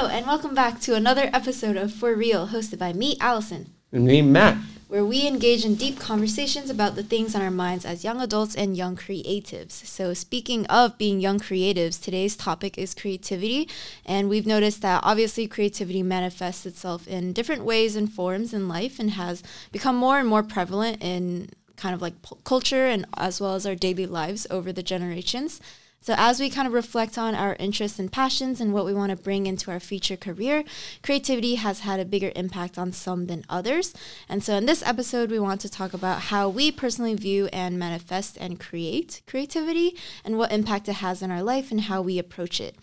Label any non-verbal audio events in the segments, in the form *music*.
Hello, and welcome back to another episode of For Real, hosted by me, Allison, And me, Matt. where we engage in deep conversations about the things on our minds as young adults and young creatives. So, speaking of being young creatives, today's topic is creativity, and we've noticed that obviously creativity manifests itself in different ways and forms in life and has become more and more prevalent in kind of like p- culture and as well as our daily lives over the generations. So, as we kind of reflect on our interests and passions and what we want to bring into our future career, creativity has had a bigger impact on some than others. And so, in this episode, we want to talk about how we personally view and manifest and create creativity and what impact it has in our life and how we approach it.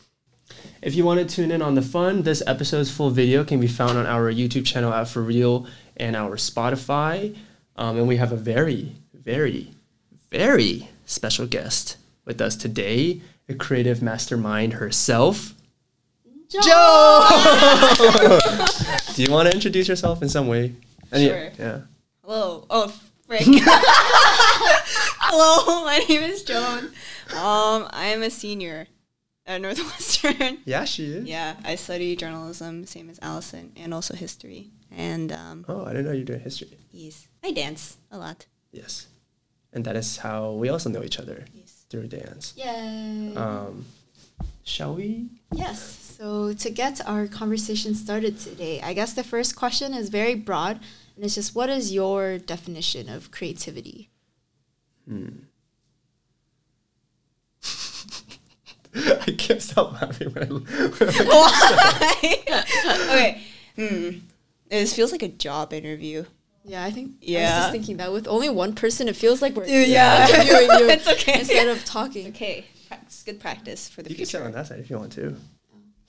If you want to tune in on the fun, this episode's full video can be found on our YouTube channel at For Real and our Spotify. Um, and we have a very, very, very special guest with us today, a creative mastermind herself. Joe! *laughs* Do you want to introduce yourself in some way? Any- Sure. Yeah. Hello. Oh, frick. *laughs* Hello, my name is Joan. Um, I am a senior at Northwestern. *laughs* Yeah, she is. Yeah, I study journalism, same as Allison, and also history. And um, Oh, I didn't know you were doing history. yes, I dance a lot. Yes. And that is how we also know each other Yes. Through dance. Yay! Um, shall we? Yes. So to get our conversation started today, I guess the first question is very broad, and it's just what is your definition of creativity? Hmm. *laughs* I can't stop laughing when I, when I *laughs* Why? *laughs* okay. Hmm. This feels like a job interview. Yeah, I think yeah. I was just thinking that with only one person, it feels like we're Yeah. *laughs* interviewing you *laughs* it's okay. instead of talking. okay. Practice. Good practice for the You can sit future. on that side if you want to.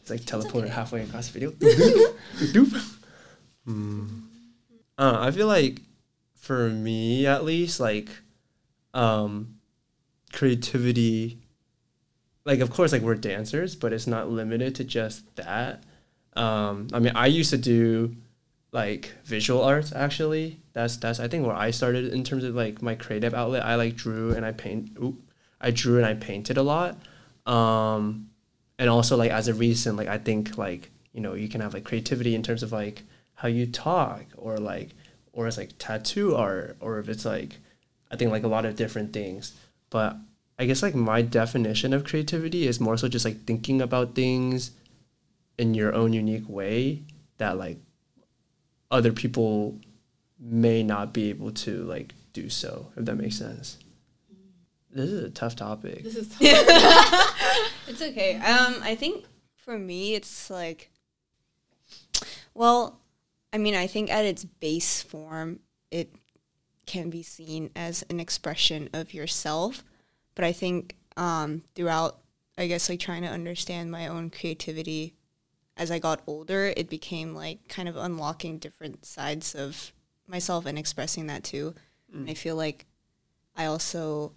It's like teleported halfway across the video. Doop, *laughs* doop. Hmm. Uh, I feel like for me at least, like um creativity like of course like we're dancers, but it's not limited to just that. Um I mean I used to do like visual arts actually. That's that's I think where I started in terms of like my creative outlet. I like drew and I paint oop, I drew and I painted a lot. Um and also like as a recent like I think like you know you can have like creativity in terms of like how you talk or like or it's like tattoo art or if it's like I think like a lot of different things. But I guess like my definition of creativity is more so just like thinking about things in your own unique way that like other people may not be able to like do so if that makes sense. This is a tough topic. This is *laughs* *laughs* It's okay. Um, I think for me, it's like, well, I mean, I think at its base form, it can be seen as an expression of yourself. But I think um, throughout, I guess, like trying to understand my own creativity as I got older, it became like kind of unlocking different sides of myself and expressing that too. And I feel like I also,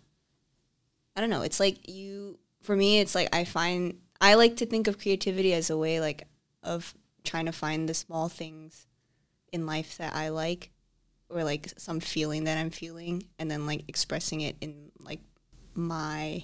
I don't know, it's like you, for me, it's like I find, I like to think of creativity as a way like of trying to find the small things in life that I like or like some feeling that I'm feeling and then like expressing it in like my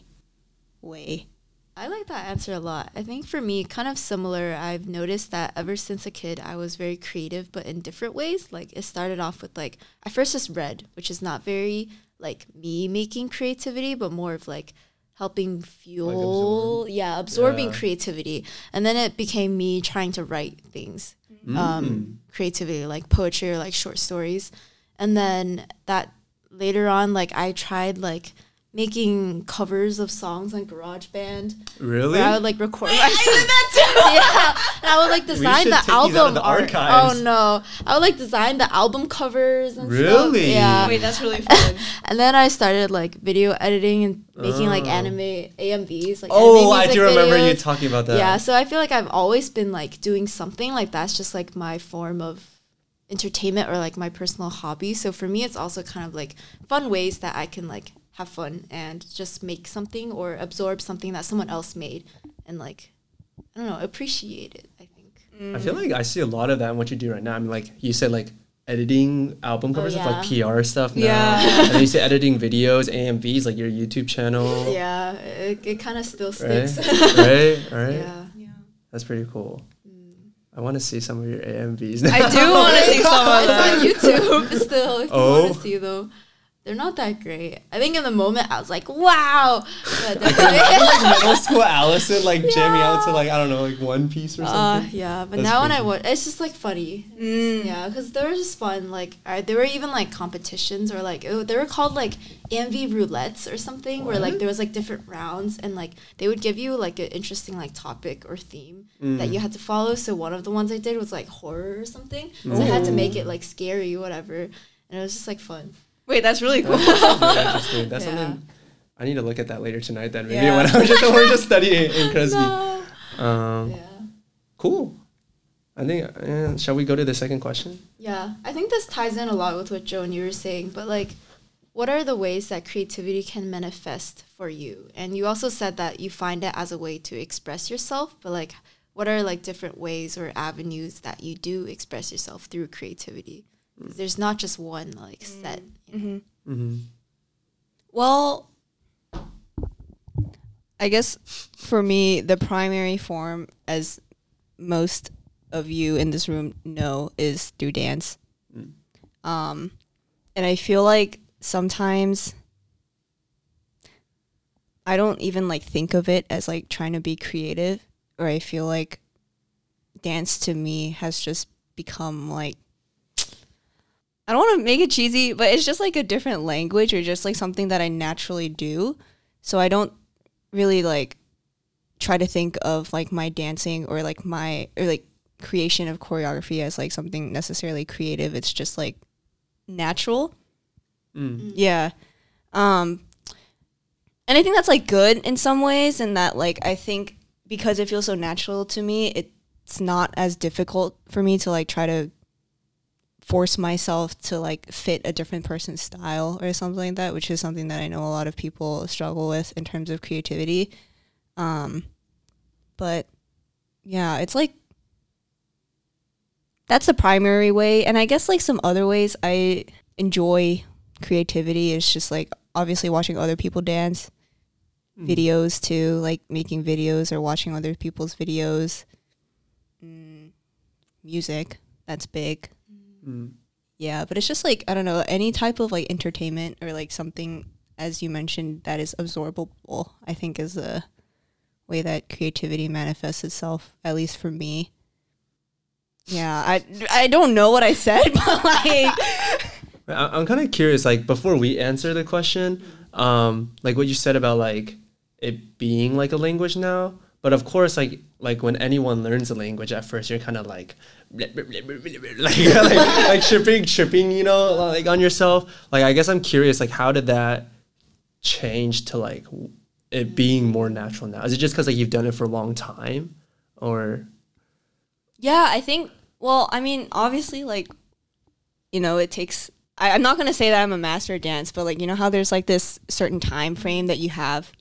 way. I like that answer a lot. I think for me, kind of similar. I've noticed that ever since a kid, I was very creative, but in different ways. Like it started off with like I first just read, which is not very like me making creativity, but more of like helping fuel, yeah, absorbing Yeah. creativity. And then it became me trying to write things, Mm. um, creativity, like poetry or like short stories. And then that later on, like I tried like making covers of songs on GarageBand. Really? Where I would like record myself. *laughs* yeah, and I would like design should the take these out of album the art. archives. Oh no, I would like design the album covers and stuff. Really? Yeah, Wait, that's really *laughs* fun. and then I started like video editing and making like Oh. anime AMVs. Like Oh, anime I music do remember you talking about that. Yeah, so I feel like I've always been like doing something like that's just like my form of entertainment or like my personal hobby. So for me, it's also kind of like fun ways that I can like have fun and just make something or absorb something that someone else made and like I don't know appreciate it. I think. I feel like I see a lot of that in what you do right now. I mean, like you said, like editing album oh, covers of like PR stuff now. Yeah. *laughs* and then you say editing videos, AMVs, like your YouTube channel. Yeah, it, it kind of still sticks. right? *laughs* Right? yeah. Yeah. That's pretty cool. Mm. I want to see some of your AMVs. Now. I do want to see *laughs* some of it's that. on YouTube still. If you Oh. want to see though, they're not that great. I think in the moment I was like, wow. But *laughs* definitely- Middle school Allison like *laughs* jamming out to like I don't know like One Piece or uh, something. yeah, but That's now when I crazy. watch, it's just like funny. Mm. Yeah, because they were just fun. Like, uh, there were even like competitions or like oh, they were called like AMV roulettes or something, where like there was like different rounds and like they would give you like an interesting like topic or theme Mm. that you had to follow. So one of the ones I did was like horror or something. So I had to make it like scary, whatever, and it was just like fun. Wait, that's really cool. That's really interesting. That's *laughs* Yeah. something I need to look at that later tonight. Then maybe Yeah. when I'm just we're just studying in *laughs* Kresge. No. Um, Yeah. cool. I think. Uh, shall we go to the second question? Yeah, I think this ties in a lot with what Joan you were saying, but like what are the ways that creativity can manifest for you? And you also said that you find it as a way to express yourself, but like what are like different ways or avenues that you do express yourself through creativity? 'Cause There's not just one like set. Hmm Mm-hmm. Well, I guess for me, the primary form, as most of you in this room know, is through dance. Mm. Um, and I feel like sometimes I don't even like think of it as like trying to be creative, or I feel like dance to me has just become like I don't want to make it cheesy, but it's just like a different language or just like something that I naturally do. So I don't really like try to think of like my dancing or like my or like creation of choreography as like something necessarily creative. It's just like natural. Mm. Yeah. Um and I think that's like good in some ways and that like I think because it feels so natural to me, it's not as difficult for me to like try to force myself to like fit a different person's style or something like that, which is something that I know a lot of people struggle with in terms of creativity. Um but yeah, it's like that's the primary way and I guess like some other ways I enjoy creativity is just like obviously watching other people dance Mm. videos too like making videos or watching other people's videos mm, music that's big Mm. yeah but it's just like i don't know any type of like entertainment or like something as you mentioned that is absorbable i think is a way that creativity manifests itself at least for me yeah i i don't know what i said *laughs* but like *laughs* I'm kind of curious. Like before we answer the question, um, like what you said about like it being like a language now. But of course, like like when anyone learns a language at first, you're kind of like *laughs* like like, like tripping, tripping, you know, like on yourself. Like I guess I'm curious, like how did that change to like it being more natural now? Is it just because like you've done it for a long time, or Yeah, I think. Well, I mean, obviously, like, you know, it takes. I, I'm not gonna say that I'm a master dance, but like, you know how there's like this certain time frame that you have,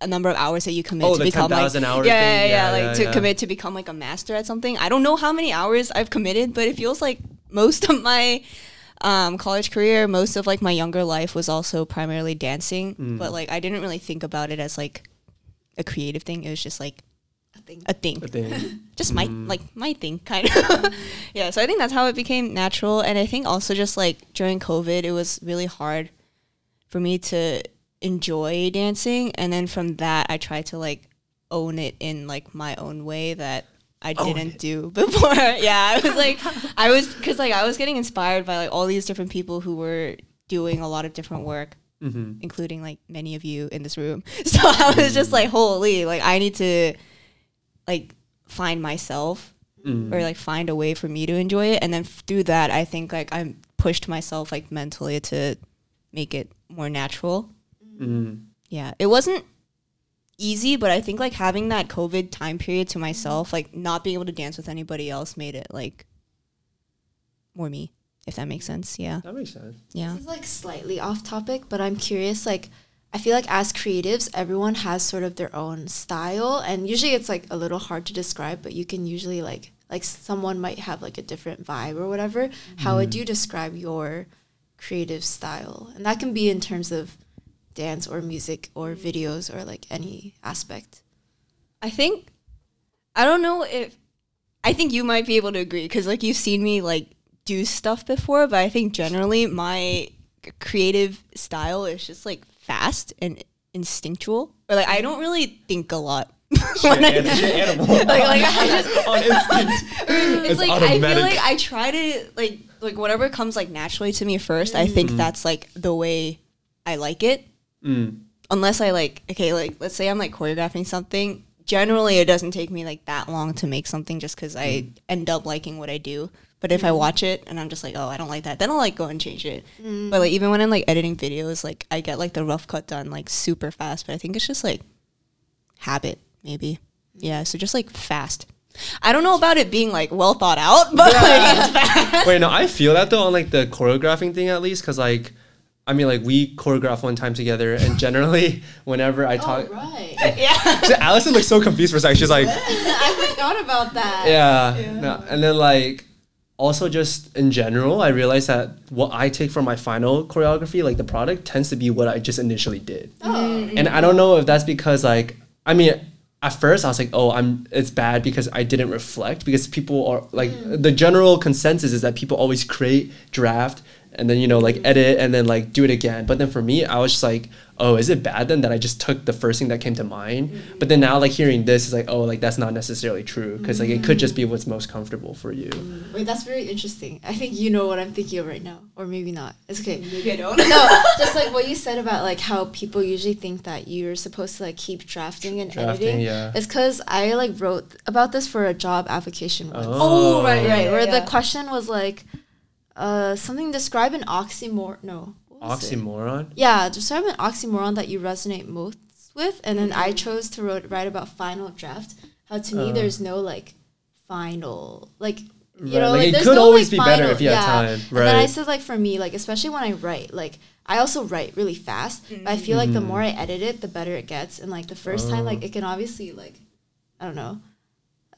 a number of hours that you commit oh, to the become ten like. thousand hours? Yeah, thing? yeah, yeah, like to yeah. commit to become like a master at something. I don't know how many hours I've committed, but it feels like most of my um, college career, most of like my younger life was also primarily dancing. Mm. But like, I didn't really think about it as like a creative thing. It was just like I think. a thing The thing. *laughs* just my Mm. like my thing kind of *laughs* yeah so i think that's how it became natural and i think also just like during covid it was really hard for me to enjoy dancing and then from that i tried to like own it in like my own way that i Own didn't it. do *laughs* before yeah i was like i was because like i was getting inspired by like all these different people who were doing a lot of different work hmm including like many of you in this room. *laughs* So I was just like, holy, like I need to like find myself Mm. or like find a way for me to enjoy it. And then through that, I think like I pushed myself like mentally to make it more natural. Mm. Yeah, it wasn't easy, but I think like having that COVID time period to myself, like not being able to dance with anybody else, made it like more me, if that makes sense. Yeah, That makes sense. yeah. This is like slightly off topic, but I'm curious. Like, I feel like as creatives, everyone has sort of their own style, and usually it's like a little hard to describe. But you can usually like like someone might have like a different vibe or whatever. How would you describe your creative style? And that can be in terms of dance or music or videos or like any aspect. I think I don't know if I think you might be able to agree because like you've seen me like do stuff before, but I think generally my creative style is just like fast and instinctual. Or like I don't really think a lot. when *laughs* I- Shit, shit animal. *laughs* like, like I just *laughs* on instinct. it's, It's like I feel like I try to like like whatever comes like naturally to me first. I think Mm. that's like the way I like it. Mm. Unless I like okay, like let's say I'm like choreographing something. Generally, it doesn't take me like that long to make something just because I Mm. end up liking what I do. But if I watch it and I'm just like, oh, I don't like that, then I'll like go and change it. But like even when I'm like editing videos, like I get like the rough cut done like super fast. But I think it's just like habit, maybe. Yeah, so just like fast. I don't know about it being like well thought out, *laughs* but like it's *laughs* fast. Wait, no, I feel that though on like the choreographing thing at least, cause like, I mean, like we choreograph one time together, and *laughs* generally, whenever I talk, Oh, right. *laughs* yeah. *laughs* So Allison looks so confused for a second. She's like, I forgot about that. yeah, no. and then like, also just in general, I realized that what I take for my final choreography, like the product, tends to be what I just initially did. Oh. Mm-hmm. And I don't know if that's because like I mean at first I was like, oh, I'm it's bad because I didn't reflect because people are like mm. the general consensus is that people always create, draft, and then you know like edit and then like do it again. But then for me, I was just like, oh, is it bad then that I just took the first thing that came to mind? But then now like hearing this is like, oh, like that's not necessarily true because like it could just be what's most comfortable for you. Mm. Wait, that's very interesting. I think you know what I'm thinking of right now, or maybe not. It's okay. Maybe I don't. no, *laughs* just like what you said about like how people usually think that you're supposed to like keep drafting and Drafting, editing. yeah. It's because I like wrote about this for a job application once. Oh, oh right, right, yeah, where yeah. the question was like, uh, something describe an oxymoron. No? Oxymoron. Yeah, describe an oxymoron that you resonate most with, and then Mm-hmm. I chose to wrote, write about final draft. How to me, Uh. there's no like final like. You Right, know, like, like, it there's could no, always like, be better final- if you had time, Right. And then I said like for me, like especially when I write, like I also write really fast, but I feel like the Mm. more I edit it, the better it gets. And like the first time, like Oh. it can obviously like, I don't know.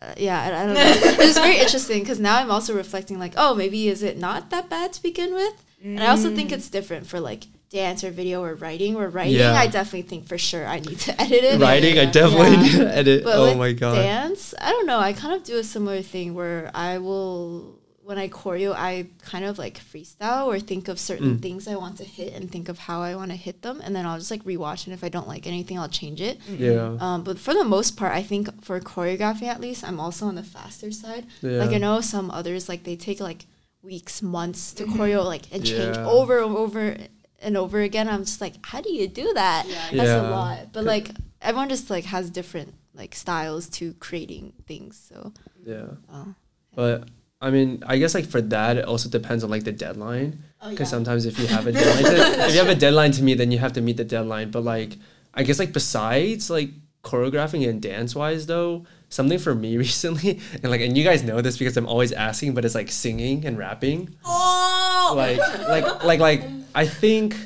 Uh, yeah, I, I don't know. it's very interesting because now I'm also reflecting like, oh, maybe is it not that bad to begin with? And I also think it's different for like dance or video or writing. Or writing, Yeah. I definitely think for sure I need to *laughs* edit it. Writing, I definitely Yeah. need to edit. But oh with my god. dance, I don't know. I kind of do a similar thing where I will, when I choreo, I kind of like freestyle or think of certain Mm. things I want to hit and think of how I want to hit them, and then I'll just like rewatch. And if I don't like anything, I'll change it. Yeah. Um, but for the most part, I think for choreography at least, I'm also on the faster side. Yeah. Like I know some others like they take like weeks, months to choreo like and change over and over and over again. I'm just like, how do you do that? Yeah. That's Yeah. a lot. But like everyone just like has different like styles to creating things. So Yeah. Oh. But I mean, I guess like for that, it also depends on like the deadline. Oh, Because yeah. sometimes if you have a deadline, to, *laughs* if you have a deadline to meet, then you have to meet the deadline. But like, I guess like besides like choreographing and dance wise though, something for me *laughs* recently, and like, and you guys know this because I'm always asking, but it's like singing and rapping. Oh, like like like like I think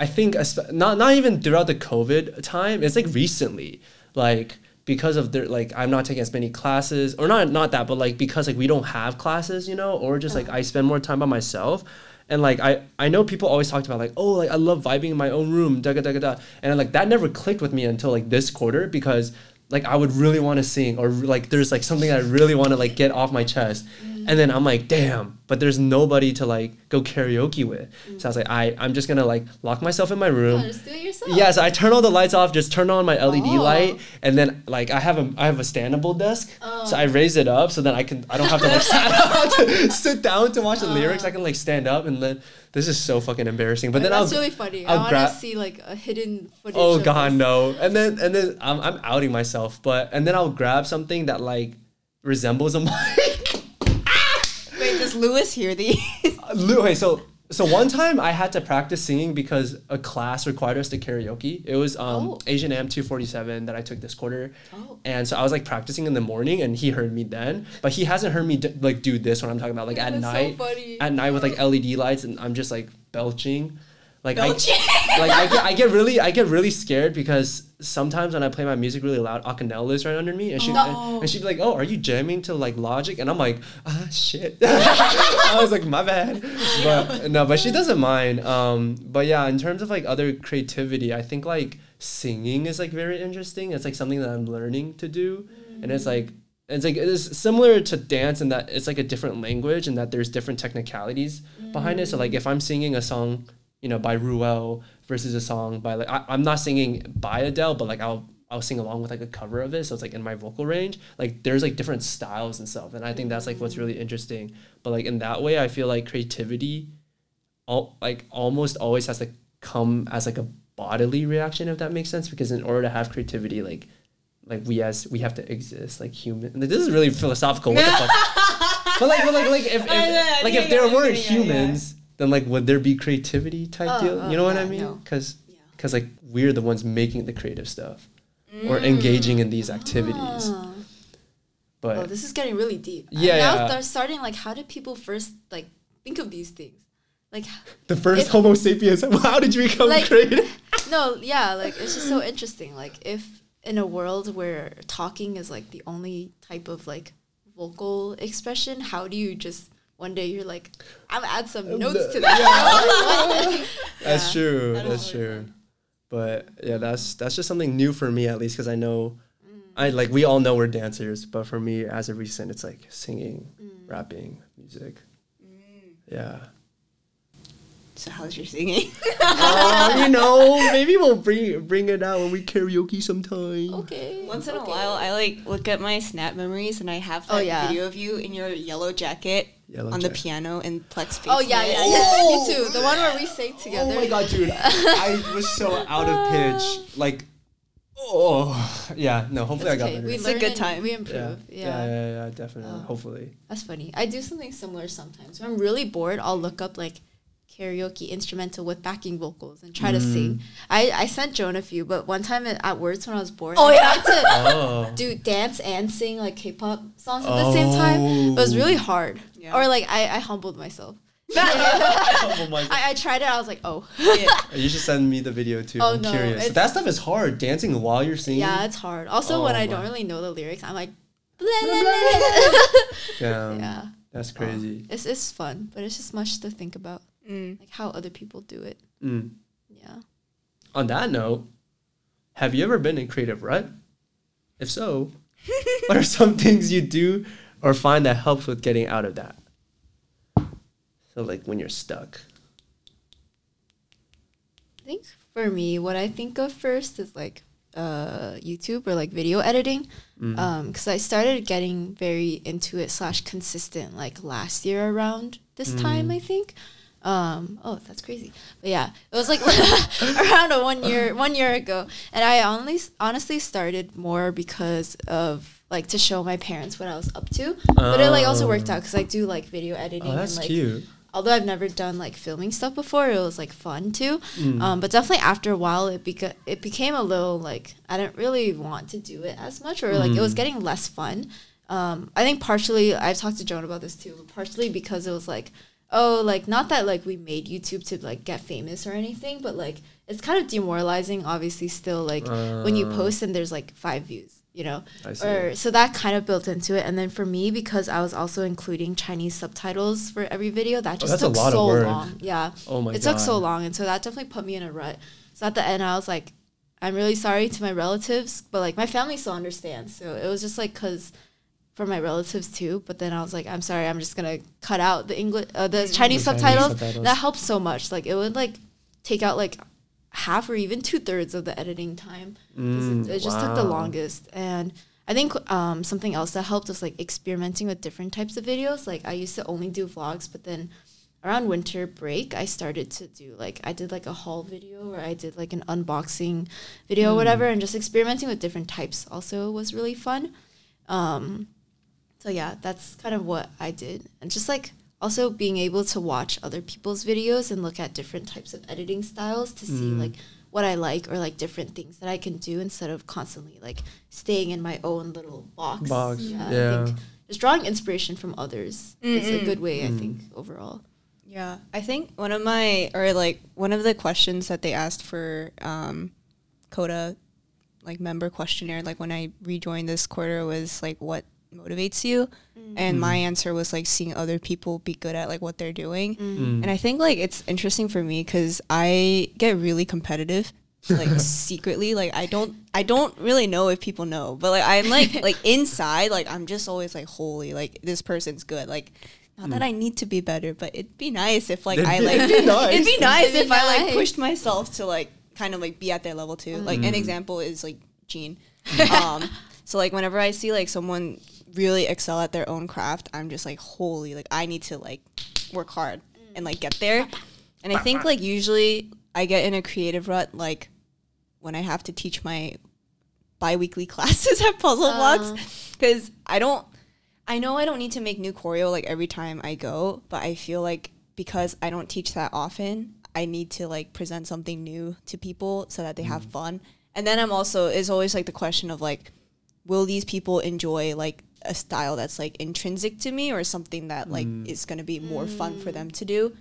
I think not not even throughout the COVID time. It's like recently, like because of their like I'm not taking as many classes or not not that, but like because like we don't have classes, you know, or just like uh-huh. I spend more time by myself. And like I, I know people always talked about like oh like I love vibing in my own room da da da da and like that never clicked with me until like this quarter because like I would really want to sing or like there's like something I really want to like get off my chest mm. And then I'm like damn but there's nobody to like go karaoke with so I was like I I'm just gonna like lock myself in my room just do it yourself. yeah, so I turn all the lights off, just turn on my LED Oh. light, and then like I have a I have a standable desk, Oh. so I oh. raise it up so then I can I don't have to like *laughs* *laughs* to sit down to watch the lyrics. I oh. can like stand up and then this is so fucking embarrassing. But then that's I'll really funny. I'll I want to see like a hidden footage. oh god this. no, and then and then I'm I'm outing myself, but and then I'll grab something that like resembles a *laughs* mic. Lewis hear these? Lu- okay, so so one time I had to practice singing because a class required us to karaoke. It was um, Oh. Asian Am 247 that I took this quarter. Oh. And so I was like practicing in the morning and he heard me then, but he hasn't heard me d- like do this when I'm talking about like at That's so night. funny. At night with like LED lights and I'm just like belching. Like Belching? I like I get, I get really I get really scared because sometimes when I play my music really loud, Akanel lives right under me and she No. and she'd be like, "Oh, are you jamming to like Logic?" And I'm like, "Ah, shit." *laughs* I was like, "My bad," but no, but she doesn't mind. Um, but yeah, in terms of like other creativity, I think like singing is like very interesting. It's like something that I'm learning to do, and it's like it's like it's similar to dance in that it's like a different language and that there's different technicalities behind it. So like if I'm singing a song, you know, by Ruel versus a song by like I, I'm not singing by Adele, but like I'll I'll sing along with like a cover of it. So it's like in my vocal range. Like there's like different styles and stuff. And I think that's like what's really interesting. But like in that way I feel like creativity all like almost always has to come as like a bodily reaction if that makes sense. Because in order to have creativity, like like we as we have to exist like human. This is really philosophical. What the *laughs* fuck? But like, but like, like if, if know, like if there know what you weren't mean, yeah, yeah. humans, then like would there be creativity type Oh, deal? oh, You know what I mean? no. Because Yeah. because like we're the ones making the creative stuff or engaging in these activities. Ah. But oh, this is getting really deep. Yeah, now yeah. they're starting like, how did people first like think of these things? Like, the first if- Homo sapiens, *laughs* how did you become Like- creative? *laughs* no, yeah, like it's just so interesting. Like, if in a world where talking is like the only type of like vocal expression, how do you just one day you're like, I'm gonna add some notes to *laughs* that. That's Yeah. true. That is That's really true. But yeah, that's that's just something new for me at least because I know, I like we all know we're dancers, but for me as a recent, it's like singing, mm. rapping, music. Mm. Yeah. So how's your singing? oh, *laughs* you know, maybe we'll bring bring it out when we karaoke sometime. okay. Once in a while, I like look at my snap memories and I have that Oh, yeah. video of you in your yellow jacket Yellow on the jacket. piano in Plex Oh yeah, yeah, yeah. Oh! Me too. The one where we sang oh together. Oh my god, dude! *laughs* I was so out of pitch. Like, oh yeah. No, hopefully It's I got okay. better. We It's a good time. We yeah. improve. yeah, Yeah. yeah, yeah, definitely. Oh. Hopefully. That's funny. I do something similar sometimes. When I'm really bored, I'll look up like karaoke instrumental with backing vocals and try to Mm. sing. I, I sent Joan a few, but one time at, at Words when I was bored, Oh, I yeah. tried to *laughs* Oh. do dance and sing like K-pop songs at the same time. It was really hard. Yeah. Or like I, I humbled myself. *laughs* oh. I, I tried it. I was like, oh, yeah. *laughs* You should send me the video too. Oh, I'm no, curious. That stuff is hard. Dancing while you're singing. yeah, it's hard. Also, Oh, when I don't really know the lyrics, I'm like, blah, blah, blah, blah. Yeah. That's crazy. It's it's fun, but it's just much to think about, Mm. like how other people do it. Mm. Yeah. On that note, have you ever been in creative rut? If so, what are some *laughs* things you do or find that helps with getting out of that? So like when you're stuck. I think for me, what I think of first is like uh, YouTube or like video editing, Mm. because I started getting very into it slash consistent like last year around this time I think. Um, oh, that's crazy. But yeah, it was like *laughs* around a one year one year ago, and I only honestly started more because of like to show my parents what I was up to. But it like also worked out because I do like video editing Oh, that's and like cute. although I've never done like filming stuff before, it was like fun too. Mm. Um, but definitely after a while, it beca- it became a little like I didn't really want to do it as much, or like it was Mm. getting less fun. Um, I think partially I've talked to Joan about this too, but partially because it was like, oh, like not that like we made YouTube to like get famous or anything, but like it's kind of demoralizing. Obviously, still like when you Uh. post and there's like five views, you know, I see. or so that kind of built into it. And then for me, because I was also including Chinese subtitles for every video, that just Oh, took so long. Yeah, Oh my it god. took so long, and so that definitely put me in a rut. So at the end, I was like, I'm really sorry to my relatives, but like my family still understands. So it was just like because for my relatives too. But then I was like, I'm sorry, I'm just gonna cut out the English, uh, the Chinese The Chinese subtitles. subtitles. That helps so much. Like it would like take out like half or even two thirds of the editing time. Mm, it, it just took the longest. And I think um, something else that helped was like experimenting with different types of videos. Like I used to only do vlogs, but then around winter break, I started to do like I did like a haul video or I did like an unboxing video or whatever, and just experimenting with different types also was really fun. Um, so yeah, that's kind of what I did, and just like also being able to watch other people's videos and look at different types of editing styles to see Mm. like what I like or like different things that I can do instead of constantly like staying in my own little box. Box, Yeah, yeah. I think just drawing inspiration from others is a good way. I Mm. think overall. Yeah, I think one of my or like one of the questions that they asked for um, Coda, like member questionnaire, like when I rejoined this quarter was like what motivates you, and my answer was like seeing other people be good at like what they're doing, Mm. and I think like it's interesting for me because I get really competitive like *laughs* secretly. Like i don't i don't really know if people know but like i'm like *laughs* like inside like i'm just always like holy like this person's good. Like not that i need to be better but it'd be nice if like It'd i be- like *laughs* it'd be nice. it'd be nice It'd be if i like pushed myself to like kind of like be at their level too. Like Mm. an example is like Gene. um so like whenever i see like someone really excel at their own craft i'm just like holy like i need to like work hard and like get there. And i think like usually i get in a creative rut like when i have to teach my bi-weekly *laughs* classes at puzzle Oh. blocks uh. because i don't i know i don't need to make new choreo like every time i go but i feel like because i don't teach that often i need to like present something new to people so that they have mm. fun. And then i'm also it's always like the question of like will these people enjoy like a style that's like intrinsic to me or something that like mm. is going to be more fun for them to mm. do.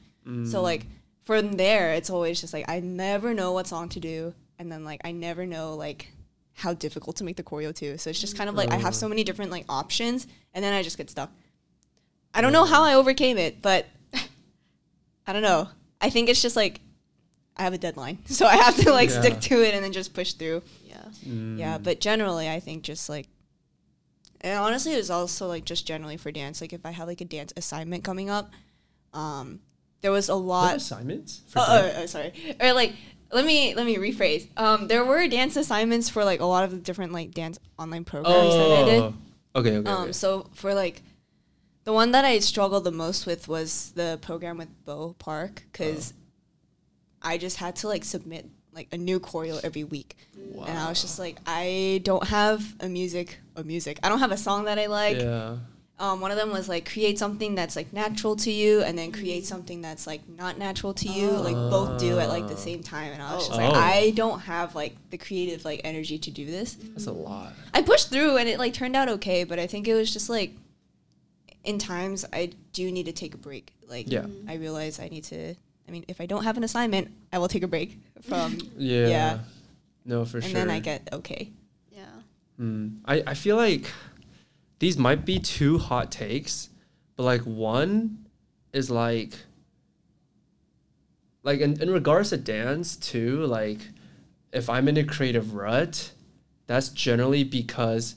So like mm. from there it's always just like i never know what song to do and then like i never know like how difficult to make the choreo too. So it's just kind of like i have so oh. many different like options and then i just get stuck. I don't know how i overcame it but *laughs* i don't know. I think it's just like i have a deadline *laughs* so i have to like Yeah. stick to it and then just push through. Yeah. Mm. yeah, but generally, I think just like, and honestly, it was also like just generally for dance. Like if I had like a dance assignment coming up, um, there was a What lot. assignments? For Oh, oh, oh, sorry. Or like, let me let me rephrase. Um, there were dance assignments for like a lot of the different like dance online programs that I did. Oh. Okay, okay. Um, okay. so for like, the one that I struggled the most with was the program with Bo Park because I just had to like submit like a new choreo every week, and I was just like, I don't have a music a music. I don't have a song that I like. yeah. Um, one of them was like create something that's like natural to you, and then create something that's like not natural to you. Like both do at like the same time, and I was just like, Oh. I don't have like the creative like energy to do this. That's a lot. I pushed through and it like turned out okay, but I think it was just like in times I do need to take a break. Like Yeah. I realize I need to I mean, if I don't have an assignment, I will take a break from Yeah. Yeah. No, for and sure. And then I get okay. Yeah. Mm. I, I feel like these might be two hot takes, but like one is like like in, in regards to dance too, like if I'm in a creative rut, that's generally because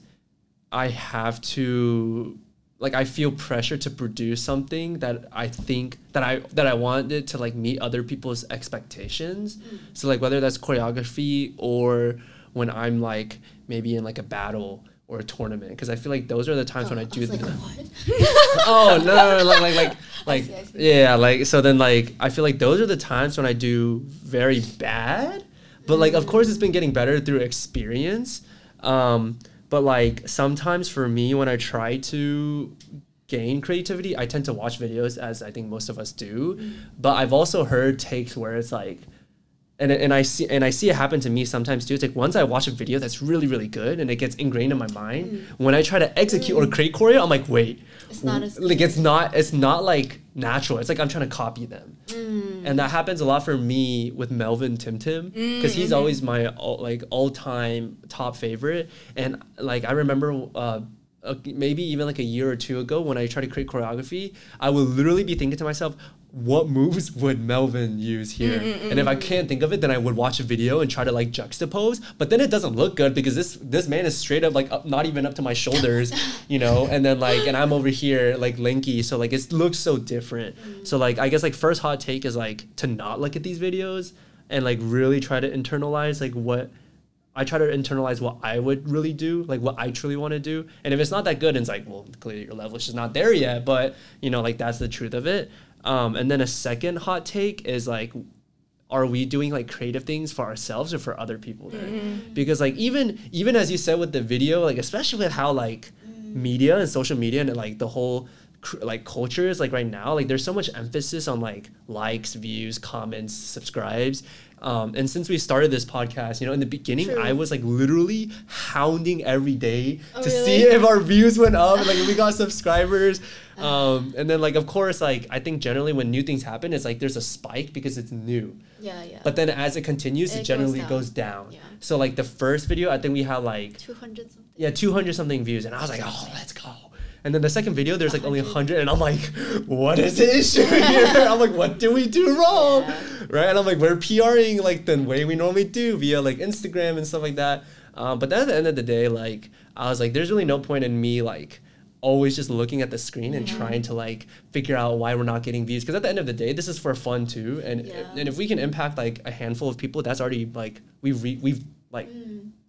I have to like I feel pressure to produce something that I think that I that I wanted to like meet other people's expectations. So like whether that's choreography or when I'm like maybe in like a battle or a tournament because I feel like those are the times when I do the *laughs* *laughs* oh no, no, no like like like like see, I see. yeah like so then like I feel like those are the times when I do very bad but like of course it's been getting better through experience um but like sometimes for me when I try to gain creativity I tend to watch videos as I think most of us do. Mm. But I've also heard takes where it's like and, and I see and I see it happen to me sometimes too. It's like once I watch a video that's really really good and it gets ingrained in my mind, when I try to execute or create choreo, I'm like, wait, It's not as like it's not it's not like natural. It's like I'm trying to copy them, and that happens a lot for me with Melvin Timtim because he's always my all, like all time top favorite. And like I remember. Uh, uh, maybe even like a year or two ago when I tried to create choreography, I would literally be thinking to myself, what moves would Melvin use here? Mm, mm, mm, and if I can't think of it, then I would watch a video and try to like juxtapose. But then it doesn't look good because this this man is straight up like up, not even up to my shoulders, you know. *laughs* And then like and I'm over here like lanky, so like it looks so different. So like I guess like first hot take is like to not look at these videos and like really try to internalize like what I try to internalize what I would really do, like what I truly want to do. And if it's not that good, and it's like, well, clearly your level is just not there yet. But you know, like that's the truth of it. Um, and then a second hot take is like, are we doing like creative things for ourselves or for other people? Then? Because like even even as you said with the video, like especially with how like media and social media and like the whole cr- like culture is like right now like there's so much emphasis on like likes views comments subscribes um, and since we started this podcast you know in the beginning i was like literally hounding every day Oh, to really? see if our views went up like if we got *laughs* subscribers um, and then like of course like i think generally when new things happen it's like there's a spike because it's new Yeah, yeah. but then as it continues It it, goes generally down. goes down, Yeah. so like the first video i think we had like 200 something. yeah, 200 something views. And I was like, oh, let's go. And then the second video, there's like only 100, and I'm like, what is the *laughs* issue here? I'm like, what did we do wrong? Right? And I'm like, we're PRing like the way we normally do via like Instagram and stuff like that. Um, but then at the end of the day, like, I was like, there's really no point in me like always just looking at the screen and trying to like figure out why we're not getting views because at the end of the day this is for fun too and Yeah. and if we can impact like a handful of people that's already like we've re- we've like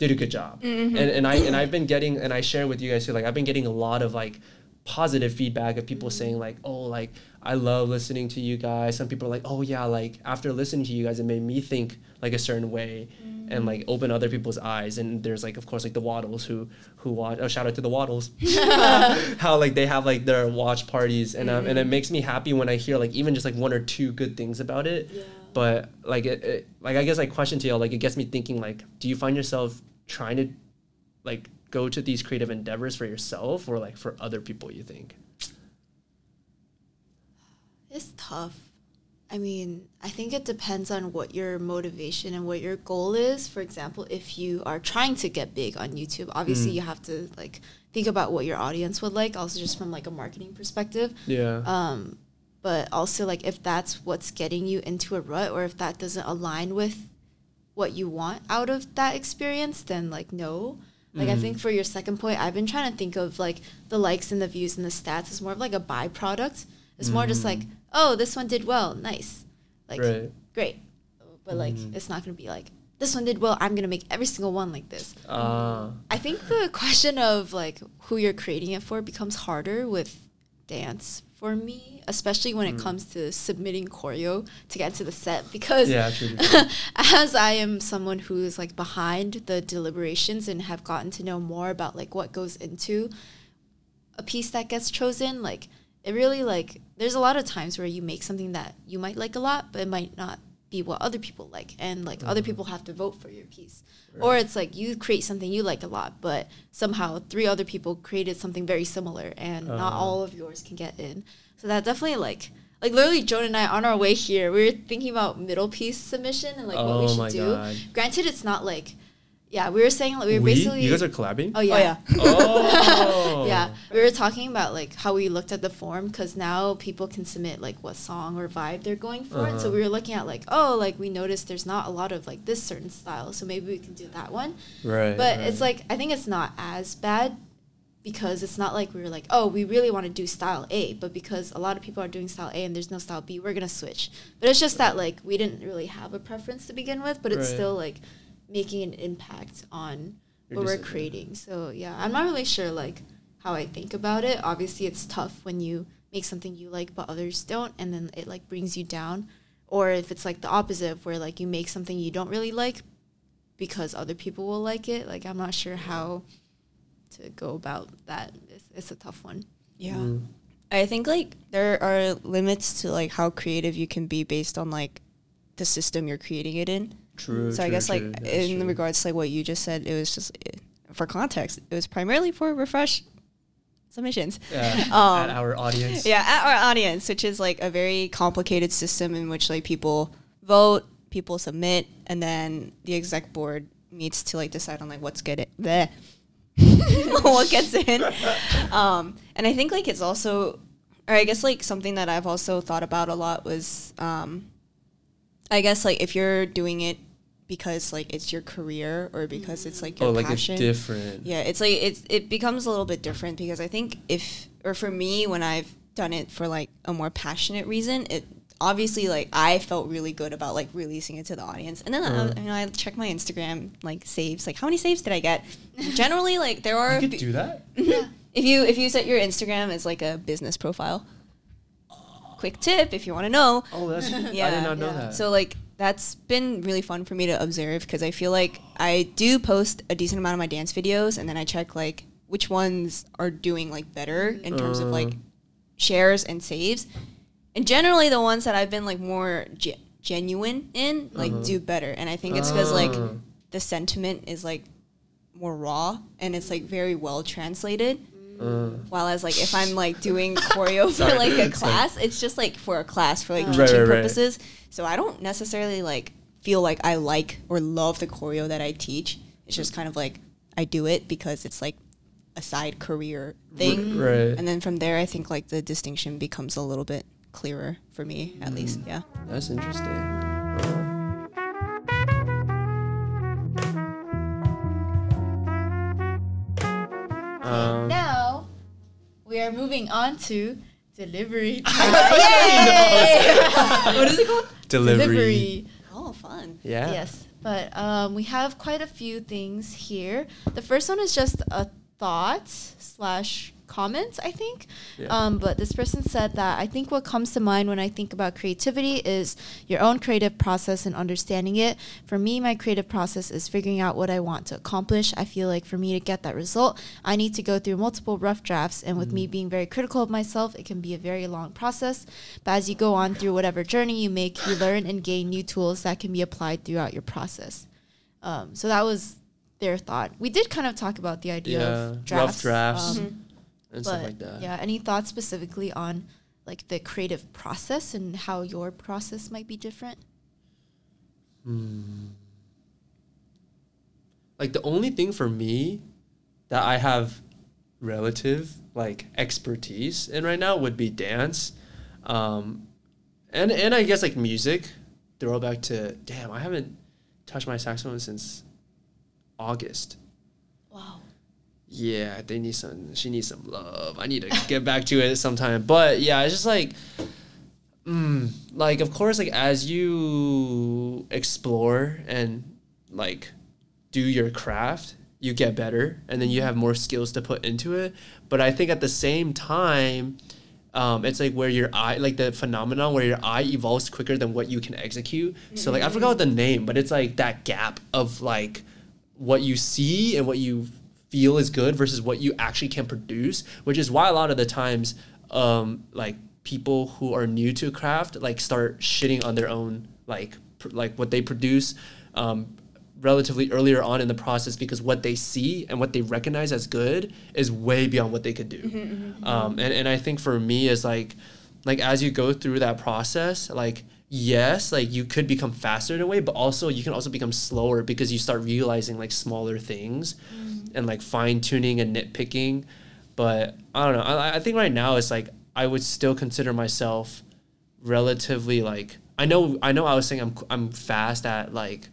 did a good job. Mm-hmm. And and I and I've been getting and I share with you guys too like I've been getting a lot of like positive feedback of people saying like oh like I love listening to you guys. Some people are like oh yeah like after listening to you guys it made me think like a certain way mm-hmm. and like open other people's eyes. And there's like of course like the waddles who who watch oh shout out to the waddles. *laughs* How like they have like their watch parties and um, and it mm-hmm. makes me happy when I hear like even just like one or two good things about it. Yeah. But like it, it like I guess my question to y'all like it gets me thinking like do you find yourself trying to like go to these creative endeavors for yourself or like for other people you think It's tough. I mean, I think it depends on what your motivation and what your goal is. For example, if you are trying to get big on YouTube, obviously you have to like think about what your audience would like, also just from like a marketing perspective. yeah Um, but also like if that's what's getting you into a rut or if that doesn't align with what you want out of that experience, then like no. Like I mm-hmm. think for your second point, I've been trying to think of like the likes and the views and the stats as more of like a byproduct. It's more just mm-hmm. like, oh, this one did well, nice, like right great. But like mm-hmm. it's not gonna be like this one did well. I'm gonna make every single one like this. uh I think the question of like who you're creating it for becomes harder with dance for me, especially when it mm. comes to submitting choreo to get to the set because yeah true, true. *laughs* as I am someone who is like behind the deliberations and have gotten to know more about like what goes into a piece that gets chosen, like it really like there's a lot of times where you make something that you might like a lot, but it might not be what other people like and like other people have to vote for your piece. Or it's like you create something you like a lot, but somehow three other people created something very similar and not Uh. all of yours can get in. So that definitely like like literally Joan and I on our way here, we were thinking about middle piece submission and like what we Oh should do. God. Granted it's not like yeah, we were saying like we were we basically you guys are collabing Oh yeah. Oh yeah. *laughs* oh Yeah, we were talking about like how we looked at the form because now people can submit like what song or vibe they're going for, and so Uh-huh. we were looking at like oh like we noticed there's not a lot of like this certain style, so maybe we can do that one. right But right. it's like I think it's not as bad because it's not like we were like oh we really want to do style A, but because a lot of people are doing style A and there's no style B, we're gonna switch. But it's just that like we didn't really have a preference to begin with, but it's Right. still like making an impact on Your what we're creating. So yeah, I'm not really sure like how I think about it. Obviously, it's tough when you make something you like but others don't, and then it like brings you down. Or if it's like the opposite, where like you make something you don't really like because other people will like it. Like I'm not sure how to go about that. It's, it's a tough one. Yeah. Mm. I think like there are limits to like how creative you can be based on like the system you're creating it in. True so I true, guess like true. In true. regards to like what you just said, it was just for context. It was primarily for refresh submissions. yeah, *laughs* um, at our audience Yeah, at our audience, which is like a very complicated system in which like people vote, people submit, and then the exec board meets to like decide on like what's good. bleh. *laughs* what gets in. *laughs* Um, and I think like it's also, or I guess like something that I've also thought about a lot was, um, I guess like if you're doing it because like it's your career or because it's like your oh like passion. it's different Yeah, it's like it's it becomes a little bit different because I think if or for me when I've done it for like a more passionate reason, it obviously like I felt really good about like releasing it to the audience. And then Uh. I, you know I check my Instagram like saves, like how many saves did I get? *laughs* Generally like there are you could do that yeah. *laughs* if you if you set your Instagram as like a business profile. Quick tip if you want to know. oh that's *laughs* yeah. I Yeah, did not know yeah. that So like that's been really fun for me to observe because I feel like I do post a decent amount of my dance videos and then I check like which ones are doing like better in terms of like Uh. shares and saves. And generally the ones that I've been like more ge- genuine in like Uh-huh. do better and I think it's because like Ah. the sentiment is like more raw and it's like very well translated. Uh. While as like if I'm like doing *laughs* choreo for Sorry. like a Sorry. class, it's just like for a class for like Right, teaching right, right. purposes. So I don't necessarily like feel like I like or love the choreo that I teach. It's just kind of like I do it because it's like a side career thing. Right. And then from there, I think like the distinction becomes a little bit clearer for me, at least. Yeah. That's interesting. Moving on to delivery. *laughs* Yay! what is it called? Delivery. Oh, fun. Yeah. Yes, but um, we have quite a few things here. The first one is just a thought slash comment, I think. Yeah. Um, but this person said that I think what comes to mind when I think about creativity is your own creative process and understanding it. For me, my creative process is figuring out what I want to accomplish. I feel like for me to get that result, I need to go through multiple rough drafts. And with me being very critical of myself, it can be a very long process. But as you go on through whatever journey you make, you learn and gain new tools that can be applied throughout your process. Um, so that was their thought. We did kind of talk about the idea Yeah, of rough drafts. drafts. um, and but stuff like that. yeah, any thoughts specifically on like the creative process and how your process might be different? Like the only thing for me that I have relative like expertise in right now would be dance, um, and and I guess like music. Throwback to damn, I haven't touched my saxophone since August. Yeah, they need some. She needs some love. I need to get back to it sometime. But yeah, it's just like, mm, like of course, like as you explore and like do your craft, you get better, and then you have more skills to put into it. But I think at the same time, um, it's like where your eye, like the phenomenon where your eye evolves quicker than what you can execute. So like I forgot the name, but it's like that gap of like what you see and what you feel is good versus what you actually can produce, which is why a lot of the times, um, like people who are new to craft like start shitting on their own like pr- like what they produce. Um, relatively earlier on in the process because what they see and what they recognize as good is way beyond what they could do. Um, and, and i think for me is like like as you go through that process like yes like you could become faster in a way but also you can also become slower because you start realizing like smaller things and like fine tuning and nitpicking but i don't know. I, I think right now it's like i would still consider myself relatively like i know i know i was saying i'm i'm fast at like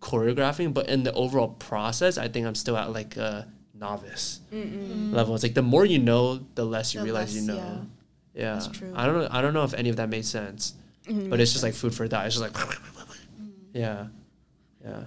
choreographing but in the overall process i think i'm still at like a novice level. It's like the more you know the less you The realize you know. yeah, That's true. i don't know i don't know if any of that made sense mm-hmm. but it's just like food for thought. It's just like *laughs* yeah. Mm. Yeah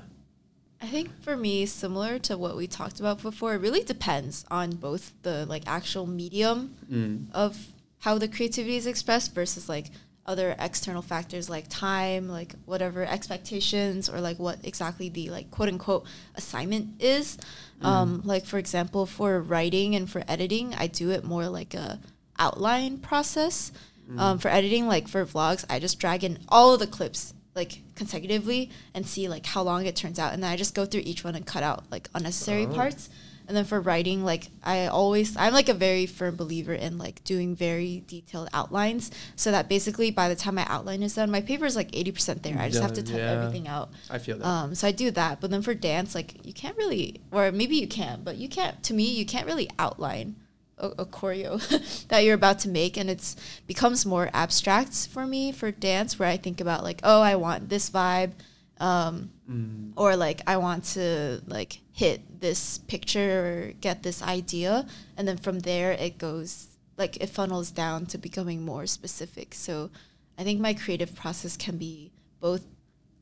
I think for me, similar to what we talked about before, it really depends on both the like actual medium mm. of how the creativity is expressed versus like other external factors like time, like whatever expectations or like what exactly the like quote unquote assignment is. Um, like for example, for writing and for editing, I do it more like a outline process. Um, for editing, like for vlogs, I just drag in all of the clips like consecutively and see like how long it turns out, and then I just go through each one and cut out like unnecessary Oh. parts. And then for writing, like I always, I'm like a very firm believer in like doing very detailed outlines, so that basically by the time my outline is done, my paper is like eighty percent there. I just have to type yeah. everything out. i feel that Um, so I do that, but then for dance, like you can't really, or maybe you can, but you can't. To me, you can't really outline a, a choreo *laughs* that you're about to make, and it's becomes more abstract for me for dance, where I think about like, oh, I want this vibe, um, Mm. or like I want to like hit this picture or get this idea, and then from there it goes like it funnels down to becoming more specific. So I think my creative process can be both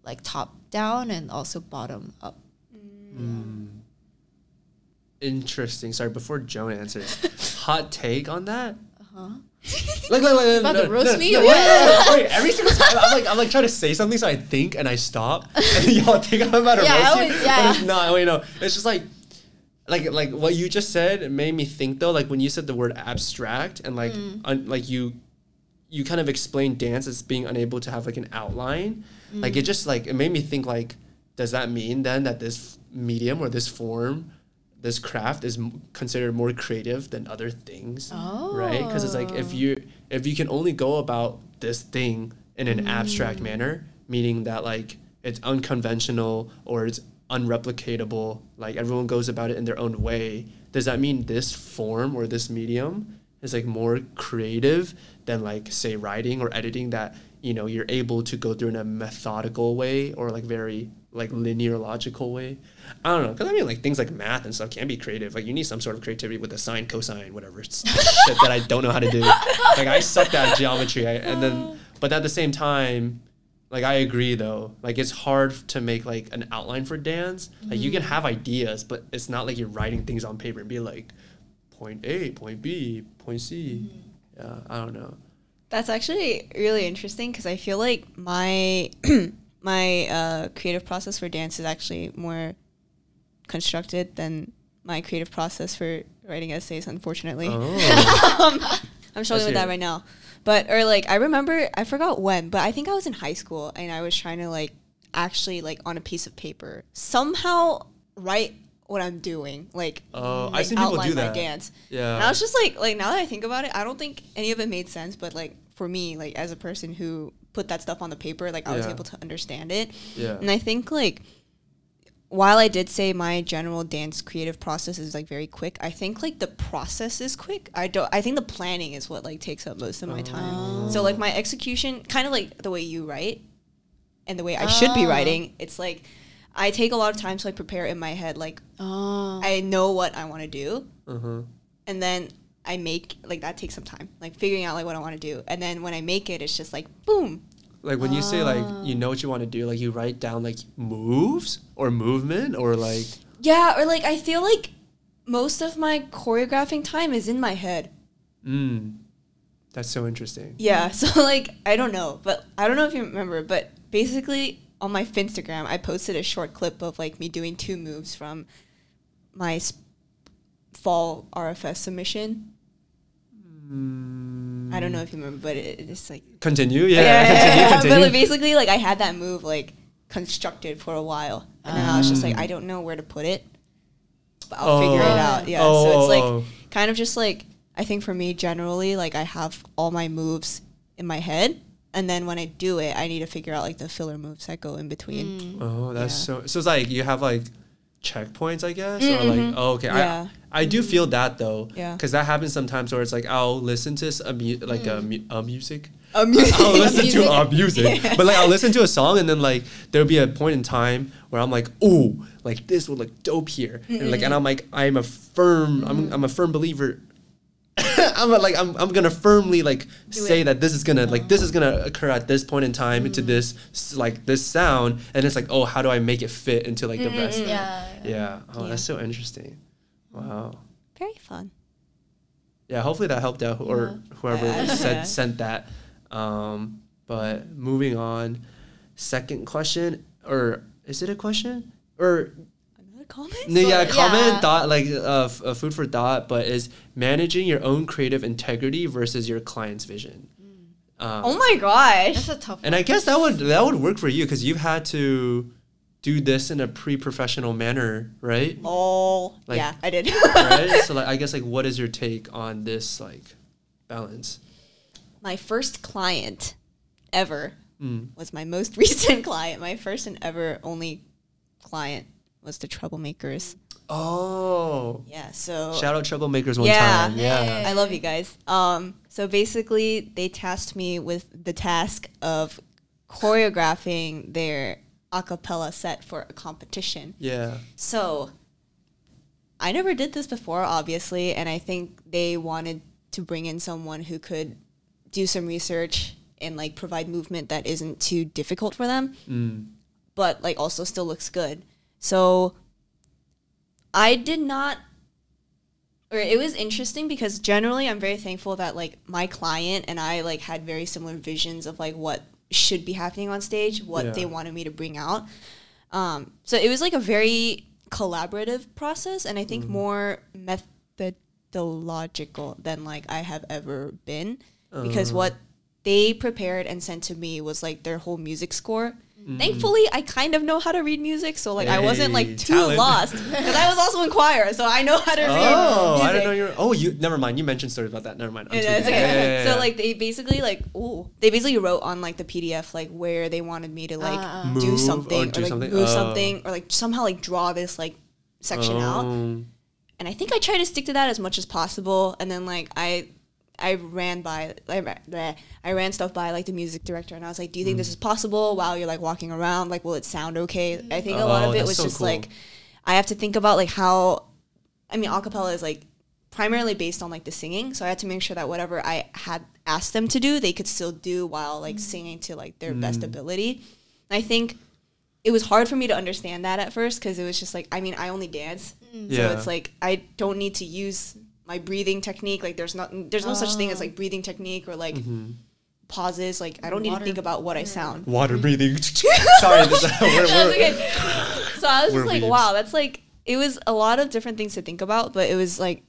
like top down and also bottom up. Interesting sorry before joan answers *laughs* hot take on that Uh-huh. *laughs* like, like, like, About no, to roast no, me no, or yeah, what? yeah, yeah. Wait, every single *laughs* time I'm like I'm like trying to say something, so I think and I stop, and y'all think I'm about to Yeah, roast you, always- yeah. it's not. Wait, no, it's just like, like, like what you just said made me think though. Like when you said the word abstract and like, Mm. un, like you, you kind of explained dance as being unable to have like an outline. Like Mm. it just like it made me think like, does that mean then that this medium or this form, this craft is m- considered more creative than other things? right because it's like if Oh. you if you can only go about this thing in an abstract Mm. manner meaning that like it's unconventional or it's unreplicatable, like everyone goes about it in their own way, does that mean this form or this medium is like more creative than like say writing or editing that you know you're able to go through in a methodical way or like very like linear logical way. I don't know because i mean like things like math and stuff can be creative. Like you need some sort of creativity with the sine cosine whatever it's *laughs* shit that i don't know how to do. Like i sucked at geometry I, and then *laughs* but at the same time like i agree though. Like it's hard to make like an outline for dance. Like you can mm-hmm. have ideas but it's not like you're writing things on paper and be like point a point b point c. Mm-hmm. Yeah i don't know. That's actually really interesting because I feel like my *clears throat* *clears throat* my uh, creative process for dance is actually more constructed than my creative process for writing essays. Unfortunately, oh *laughs* I'm struggling with that right now. But or like I remember I forgot when, but I think I was in high school and I was trying to like actually like on a piece of paper somehow write what I'm doing, like, Oh, I've like, people outline do my that. dance. yeah And I was just like, like now that I think about it, I don't think any of it made sense. But like for me, like as a person who put that stuff on the paper, like I was Yeah. able to understand it. yeah And I think like while I did say my general dance creative process is like very quick, I think like the process is quick. I don't. I think the planning is what like takes up most of my time. So like my execution, kind of like the way you write, and the way I should be Oh. writing. It's like I take a lot of time to like prepare in my head. Like Oh. I know what I want to do uh-huh and then I make like that takes some time, like figuring out like what I want to do, and then when I make it, it's just like boom. like when you say like you know what you want to do like you write down like moves or movement or like Yeah, or like I feel like most of my choreographing time is in my head. mm that's so interesting Yeah, *laughs* so like I don't know, but I don't know if you remember, but basically on my Finstagram, I posted a short clip of like me doing two moves from my s- fall RFS submission. Hmm. I don't know if you remember, but it, it's like continue yeah, continue But continue like, basically, like I had that move like constructed for a while, and then I was just like, I don't know where to put it, but I'll figure it Oh. out. Yeah, Oh, so it's like oh, kind of just like I think for me generally, like I have all my moves in my head, and then when I do it, I need to figure out like the filler moves that go in between. oh that's Yeah. so so it's like you have like checkpoints i guess or Mm-hmm. like oh okay Yeah. i i do feel that though Yeah. because that happens sometimes where it's like i'll listen to a mu- like a, mu- a music Um, *laughs* I'll *laughs* listen to Music. uh, music, *laughs* but like I'll listen to a song and then like there'll be a point in time where I'm like, oh, like this would look dope here, and like and I'm like I'm a firm, I'm I'm a firm believer. *laughs* I'm a, like I'm I'm gonna firmly like say it. that this is gonna like this is gonna occur at this point in time into this like this sound, and it's like oh how do I make it fit into like the rest? of- Yeah. Yeah. Oh, Yeah. that's so interesting. Wow. Very fun. Yeah, hopefully that helped out or whoever Yeah. said *laughs* sent that. Um, but moving on, second question or is it a question or Another comment? no, yeah, Sorta, comment yeah. thought like uh, f- uh, food for thought, but is managing your own creative integrity versus your client's vision. Um, Oh my gosh. That's a tough one. and I guess that would that would work for you because you've had to do this in a pre-professional manner, right? Oh, Like- yeah, I did. *laughs* right. *laughs* So like, I guess like, what is your take on this like balance? my first client ever Mm. was my most *laughs* recent client. My first and ever only client was the Troublemakers. Oh, Yeah, so shout out troublemakers one Yeah. time. Yeah. I love you guys. Um, so basically, they tasked me with the task of choreographing their a cappella set for a competition. Yeah. So I never did this before, obviously, and I think they wanted to bring in someone who could do some research and like provide movement that isn't too difficult for them, Mm. but like also still looks good. So I did not or it was interesting because generally I'm very thankful that like my client and I like had very similar visions of like what should be happening on stage, what Yeah. they wanted me to bring out. Um, so it was like a very collaborative process and I think more methodological than like I have ever been because Uh. what they prepared and sent to me was like their whole music score Thankfully, I kind of know how to read music, so like I wasn't like too talent. lost because I was also in choir, so I know how to read Oh, music. I didn't know you. Oh, you never mind. You mentioned stories about that. Never mind. I'm Yeah, it's okay. Yeah, yeah, yeah, So like they basically like ooh they basically wrote on like the PDF like where they wanted me to like Ah. do something or or, like something? move Oh. something or like somehow like draw this like section out. Oh. And I think I try to stick to that as much as possible. And then like I I ran by I, I ran stuff by like the music director and I was like, Do you think Mm. this is possible while you're like walking around? Like will it sound okay? I think a lot Oh, of it was so just cool. like I have to think about like how I mean acapella is like primarily based on like the singing so i had to make sure that whatever i had asked them to do they could still do while like singing to like their best Mm. ability and i think it was hard for me to understand that at first because it was just like i mean i only dance Yeah. so it's like i don't need to use my breathing technique like there's not there's no such thing as like breathing technique or like Mm-hmm. pauses like i don't need to think about what i sound Water *laughs* breathing. *laughs* Sorry, this, *laughs* we're, we're, it's okay. So I was just like, weebs. wow, that's like it was a lot of different things to think about, but it was like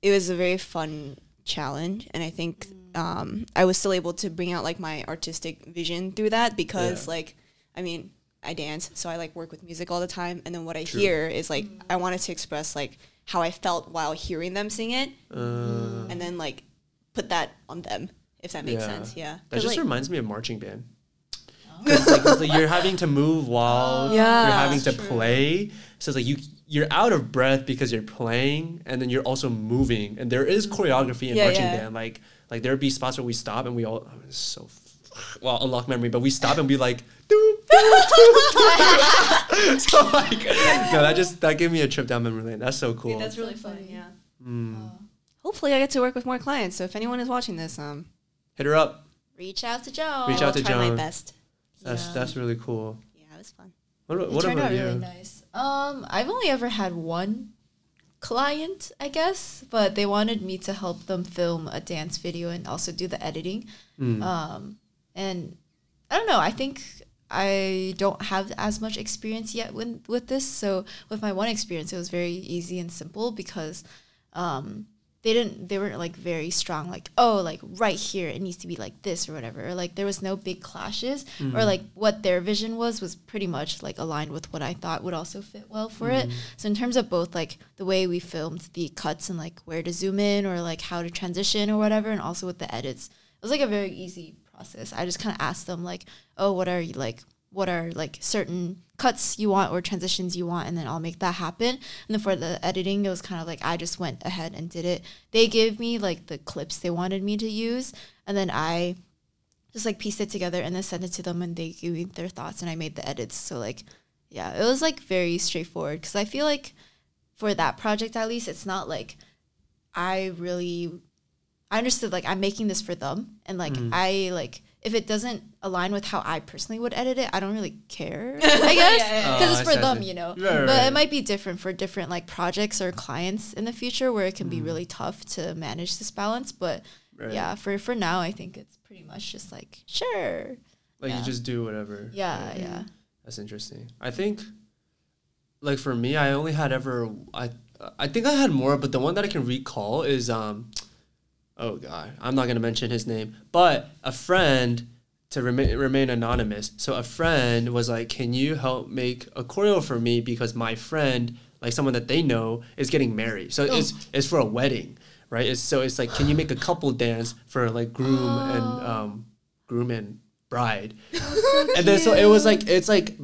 it was a very fun challenge, and I think um, I was still able to bring out like my artistic vision through that because Yeah. like I mean I dance, so I like work with music all the time, and then what I True. hear is like I wanted to express like how I felt while hearing them sing it, uh, and then like put that on them if that makes Yeah. sense. Yeah, that 'Cause, just like, reminds me of marching band. Because like, 'cause, like, you're having to move while Yeah, you're having to that's play. So it's like you you're out of breath because you're playing, and then you're also moving. And there is choreography in Yeah, marching yeah. band. Like like there would be spots where we stop and we all oh, it's so f- well unlock memory, but we stop and be like. *laughs* Doop, doop, doop. *laughs* so like no that just that gave me a trip down memory lane that's so cool that's really fun. funny. Yeah. Mm. Hopefully, I get to work with more clients. So if anyone is watching this, um, hit her up Reach out to Joan. Reach out will to try my best. that's Yeah. that's really cool Yeah, it was fun. what, It what turned about out you really nice. Um, I've only ever had one client, I guess, but they wanted me to help them film a dance video and also do the editing. Mm. Um, and I don't know. I think I don't have as much experience yet with with this. So with my one experience, it was very easy and simple because um, they didn't. They weren't like very strong. Like oh, like right here it needs to be like this or whatever. Or like there was no big clashes. Or like what their vision was was pretty much like aligned with what I thought would also fit well for it. So in terms of both like the way we filmed the cuts and like where to zoom in or like how to transition or whatever, and also with the edits, it was like a very easy process. I just kind of asked them like, oh, what are you like? What are like certain cuts you want or transitions you want, and then I'll make that happen. And then for the editing, it was kind of like I just went ahead and did it. They gave me like the clips they wanted me to use, and then I just like pieced it together and then sent it to them, and they gave me their thoughts, and I made the edits. So like, yeah, it was like very straightforward because I feel like for that project at least, it's not like I really I understood like I'm making this for them and like I like if it doesn't align with how I personally would edit it, I don't really care. *laughs* I guess yeah, because Oh, it's for them, you know. Right, right, but right. it might be different for different like projects or clients in the future where it can be really tough to manage this balance. But Right. yeah, for for now, I think it's pretty much just like sure. like yeah. you just do whatever Yeah, yeah. That's interesting. I think, like for me, I only had ever I I think I had more, but the one that I can recall is um, oh god, I'm not gonna mention his name, but a friend to remain remain anonymous. So a friend was like, "Can you help make a choreo for me because my friend, like someone that they know, is getting married. So it's it's for a wedding, right? It's so it's like, can you make a couple dance for like groom and *gasps* um, groom and bride?" *laughs* and then so it was like it's like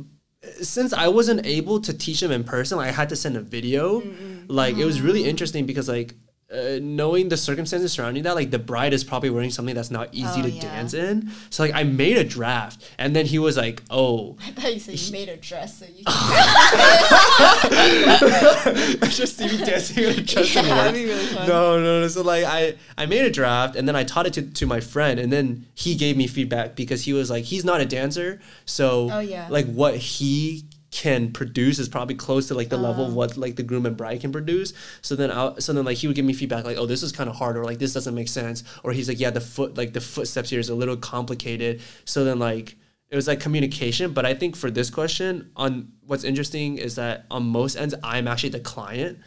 since I wasn't able to teach them in person, like I had to send a video. Like it was really interesting because like uh, knowing the circumstances surrounding that, like the bride is probably wearing something that's not easy Oh, to yeah. dance in. So like I made a draft, and then he was like, "Oh, *laughs* I thought you said you made a dress so you *laughs* *laughs* just see me dancing in a dress and That'd be really fun. No, no, no. So like I, I made a draft and then I taught it to, to my friend and then he gave me feedback because he was like, he's not a dancer. So Oh, yeah. like what he can produce is probably close to like the level of what like the groom and bride can produce. So then I so then like he would give me feedback like, oh, this is kind of hard or like this doesn't make sense. Or he's like, yeah, the foot like the footsteps here is a little complicated. So then like it was like communication. But I think for this question, on what's interesting is that on most ends, I'm actually the client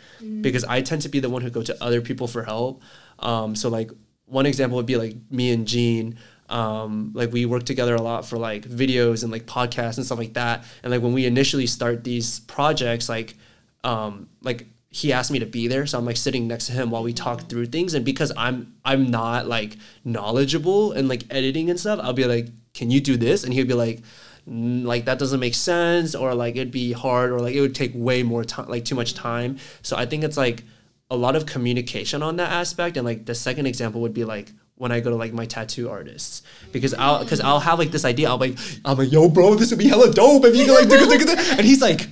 because I tend to be the one who go to other people for help. Um, so like one example would be like me and Jean. Um, like we work together a lot for like videos and like podcasts and stuff like that. And like when we initially start these projects, like um, like he asked me to be there. So i'm like sitting next to him while we talk through things. And because i'm i'm not like knowledgeable and like editing and stuff i'll be like can you do this? And he'd be like "Mm, like that doesn't make sense or like it'd be hard or like it would take way more time like too much time. So i think it's like a lot of communication on that aspect. And like the second example would be like when I go to like my tattoo artists because I'll because I'll have like this idea I'll like I'm like yo bro this would be hella dope if you could like do it, and he's like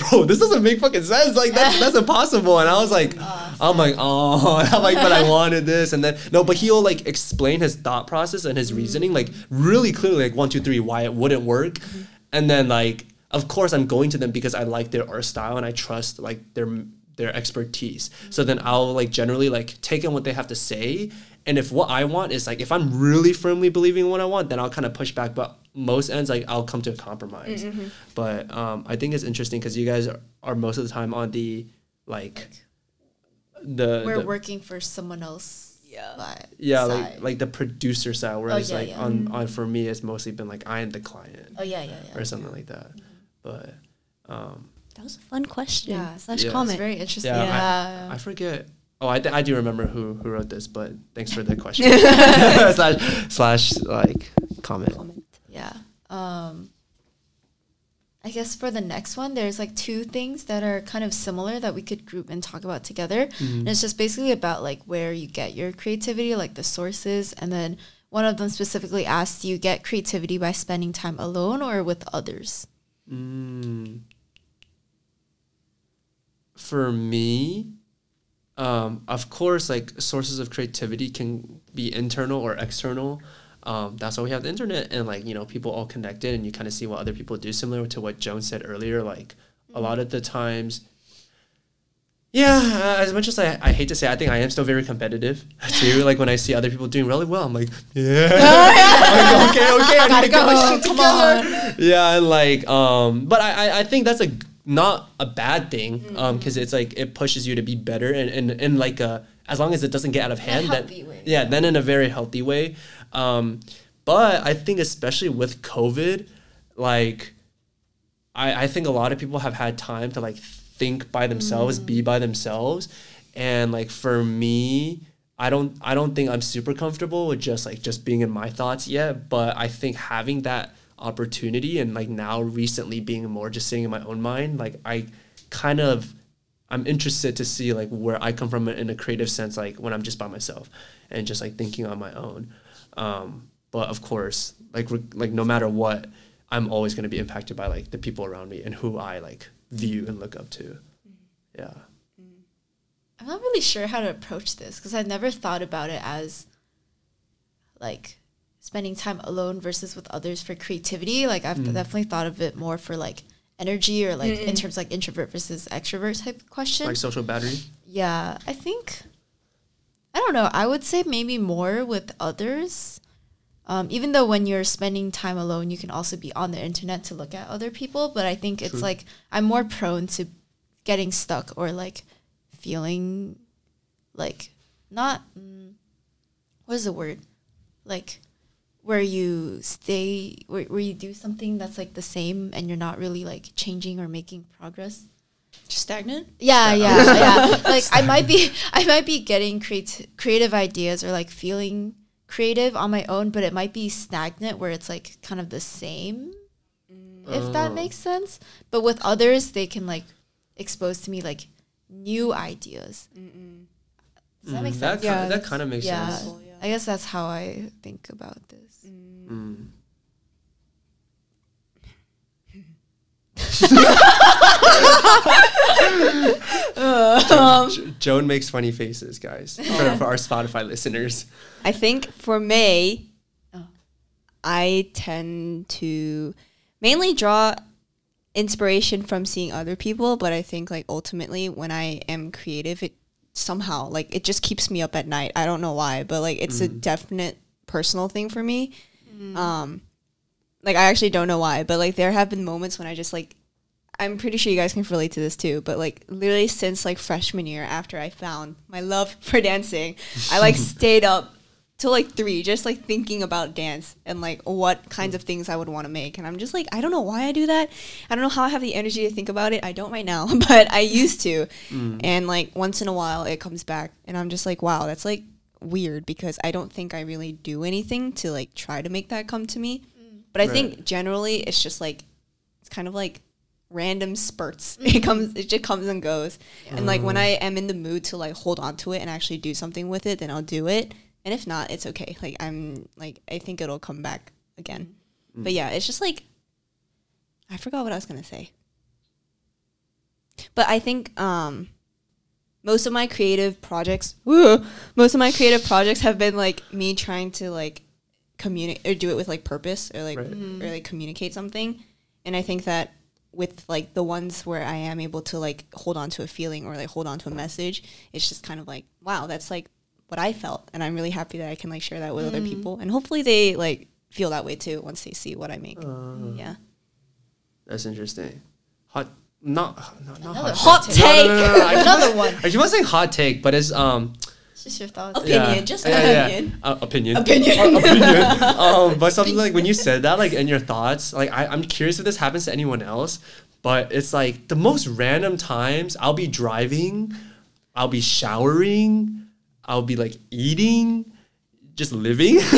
bro, this doesn't make fucking sense. Like that's that's impossible. And I was like, I'm like, oh, *laughs* and I'm like, but I wanted this, and then no, but he'll like explain his thought process and his mm-hmm. reasoning like really clearly, like one, two, three, why it wouldn't work, mm-hmm. and then like, of course, I'm going to them because I like their art style and I trust like their their expertise. Mm-hmm. So then I'll like generally like take in what they have to say. And if what I want is like if I'm really firmly believing in what I want, then I'll kind of push back. But most ends like I'll come to a compromise. But um, I think it's interesting because you guys are, are most of the time on the like the, We're the- working for someone else. Yeah. But yeah side. like like the producer side whereas yeah, like yeah. on on for me it's mostly been like I am the client Oh yeah, yeah, yeah. or something like that. But um, That was a fun question. Yeah. Slash Yeah. It's comment. very interesting. Yeah, Yeah. I forget. Oh, I, th- I do remember who who wrote this, but thanks for the question *laughs* *laughs* slash slash like comment. comment. Yeah. Um I guess for the next one, there's like two things that are kind of similar that we could group and talk about together. Mm-hmm. And it's just basically about like where you get your creativity, like the sources. And then one of them specifically asked, do you get creativity by spending time alone or with others? Mm. For me, um, of course, like sources of creativity can be internal or external. Um, that's why we have the internet and like you know people all connected and you kind of see what other people do similar to what Joan said earlier. Like a lot of the times, yeah. uh, As much as I, I hate to say, I think I am still very competitive *laughs* too. like when I see other people doing really well, I'm like, yeah, *laughs* I'm like, okay, okay, I need to get my shit Come together yeah and like um but I, I i think that's a not a bad thing um because it's like it pushes you to be better and and, and like uh as long as it doesn't get out of hand way. yeah then in a very healthy way um but i think especially with covid like I, I think a lot of people have had time to like think by themselves, be by themselves. And like for me, I don't I don't think I'm super comfortable with just like just being in my thoughts yet. But I think having that opportunity and like now recently being more just sitting in my own mind, like I kind of I'm interested to see like where I come from in a creative sense, like when I'm just by myself and just like thinking on my own. Um, but of course, like re- like no matter what, I'm always going to be impacted by like the people around me and who I like view and look up to. Yeah. I'm not really sure how to approach this because I've never thought about it as like spending time alone versus with others for creativity. Like I've definitely thought of it more for like energy or like in terms of, like introvert versus extrovert type question. Like social battery. yeah, I think I don't know. I would say maybe more with others. Um, even though when you're spending time alone, you can also be on the internet to look at other people. But I think it's True. like I'm more prone to getting stuck or like feeling like not mm, what is the word like where you stay where, where you do something that's like the same and you're not really like changing or making progress Stagnant? yeah, yeah, yeah. *laughs* Like I might be, I might be getting creat- creative ideas or like feeling creative on my own, but it might be stagnant where it's like kind of the same, if that Oh. makes sense. But with others, they can like expose to me like new ideas. Does that make Mm, sense? That, Yeah, ki- that kind of makes yeah. sense. Cool, yeah. I guess that's how I think about this. Mm. *laughs* Jo- Jo- Joan makes funny faces, guys, for, for our Spotify listeners. I think for May, Oh. I tend to mainly draw inspiration from seeing other people, but I think like ultimately when I am creative, it somehow like it just keeps me up at night. I don't know why, but like it's a definite personal thing for me. Um, like I actually don't know why, but like there have been moments when I just like I'm pretty sure you guys can relate to this too, but like literally since like freshman year after I found my love *laughs* for dancing, I like *laughs* stayed up till like three, just like thinking about dance and like what kinds of things I would want to make. And I'm just like, I don't know why I do that. I don't know how I have the energy to think about it. I don't right now, *laughs* but I used to. Mm. And like once in a while, it comes back, and I'm just like, wow, that's like weird because I don't think I really do anything to like try to make that come to me. Mm. But I Right. think generally it's just like it's kind of like random spurts. *laughs* Mm-hmm. It comes it just comes and goes. And like when mm. I am in the mood to like hold on to it and actually do something with it, then I'll do it. And if not, it's okay. Like I'm like I think it'll come back again. But yeah, it's just like I forgot what I was gonna say. But I think um most of my creative projects woo, most of my creative projects have been like me trying to like communicate or do it with like purpose or like Right. or like communicate something. And I think that with like the ones where I am able to like hold on to a feeling or like hold on to a message, it's just kind of like, wow, that's like what I felt. And I'm really happy that I can like share that with other people. And hopefully they like feel that way too once they see what I make. Uh, yeah. That's interesting. Hot, not not, not Another hot. Hot No, no, take. no, no, no, I keep Another one. I keep on saying hot take, but it's um It's just your thoughts. Opinion, yeah. just Yeah, yeah. opinion. Uh, opinion. Opinion. Uh, opinion. *laughs* um, but something like when you said that, like in your thoughts, like I, I'm curious if this happens to anyone else, but it's like the most random times I'll be driving, I'll be showering, I'll be like eating, just living, *laughs* *laughs*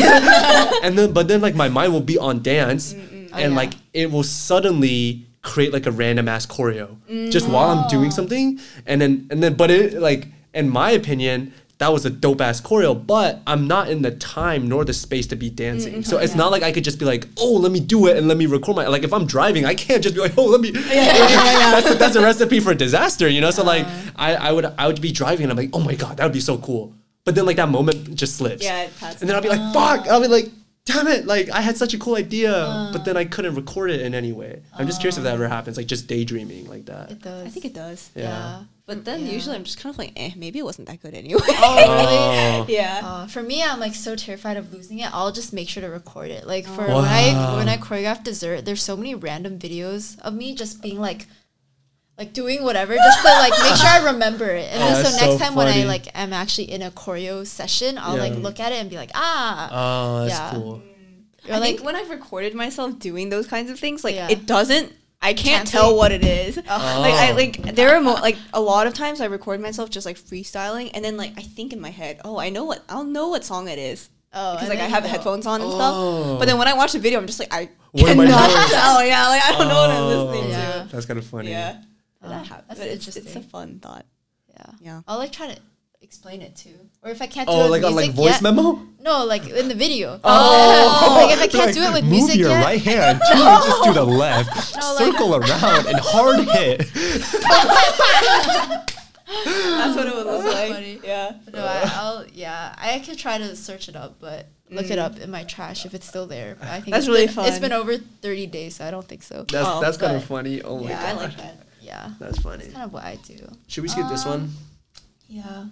and then but then like my mind will be on dance, mm, mm, oh, and Oh, yeah. like it will suddenly create like a random ass choreo just while I'm doing mm. something, and then and then but it like in my opinion. That was a dope ass choreo, but I'm not in the time nor the space to be dancing. So it's not like I could just be like, oh, let me do it and let me record my. Like if I'm driving, I can't just be like, oh, let me. *laughs* Yeah, that's a, that's a recipe for disaster, you know. So like I, I would I would be driving and I'm like, oh my god, that would be so cool. But then like that moment just slips. Yeah, it passes. And then I'll be like, oh. fuck. I'll be like, damn it. Like I had such a cool idea, but then I oh. couldn't record it in any way. I'm just curious if that ever happens, like just daydreaming like that. It does. I think it does. Yeah. Yeah. But then Yeah. usually I'm just kind of like, eh, maybe it wasn't that good anyway. Oh, really? *laughs* yeah. Uh, for me, I'm like so terrified of losing it. I'll just make sure to record it. Like for when I when I choreograph dessert, there's so many random videos of me just being like, like doing whatever just to like make sure I *laughs* remember it. And Oh, then so next so time when I like am actually in a choreo session, I'll like look at it and be like, ah, Oh, that's Yeah. cool. or I like think when I've recorded myself doing those kinds of things, like Yeah. it doesn't. I can't Can't tell what it is. Oh. Like I Oh. like there are mo- like a lot of times I record myself just like freestyling, and then like I think in my head, oh, I know what I'll know what song it is oh, because like I have know. headphones on and Oh. stuff. But then when I watch the video, I'm just like I What am I cannot doing? *laughs* tell. Yeah, like I don't know what I'm Oh. listening Yeah. That's kind of funny. Yeah, Oh, that happens. that's But it's, it's a fun thought. Yeah. Yeah. I'll like try to explain it too. Or if I can't do Oh, it like with on like music voice yet, memo. No, like in the video. Oh. *laughs* like if I can't do it with Move music your yet. right hand, *laughs* just inches to the left, No, like- circle *laughs* around, and hard hit. That's what it would look like. funny. Yeah. No, I, I'll yeah. I could try to search it up, but look it up in my trash if it's still there. But I think Mm. That's really been, It's fun. been over thirty days, so I don't think so. That's Oh, that's kind of funny. Oh my Yeah, god. I like that. Yeah, That's funny. that's kind of what I do. Should we skip this one? Um, Yeah,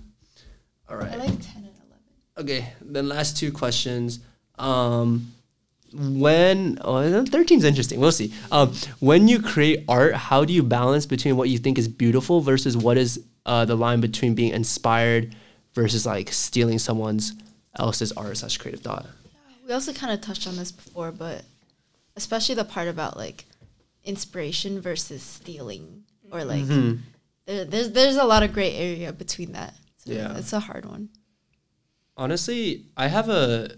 All I like ten and eleven. Okay, then last two questions. Um, when oh, 13 is interesting. We'll see. Um, when you create art, how do you balance between what you think is beautiful versus what is uh, the line between being inspired versus like stealing someone's else's art slash creative thought? We also kind of touched on this before, but especially the part about like inspiration versus stealing, or like Mhm. there, there's there's a lot of gray area between that. Yeah. it's a hard one. Honestly, I have a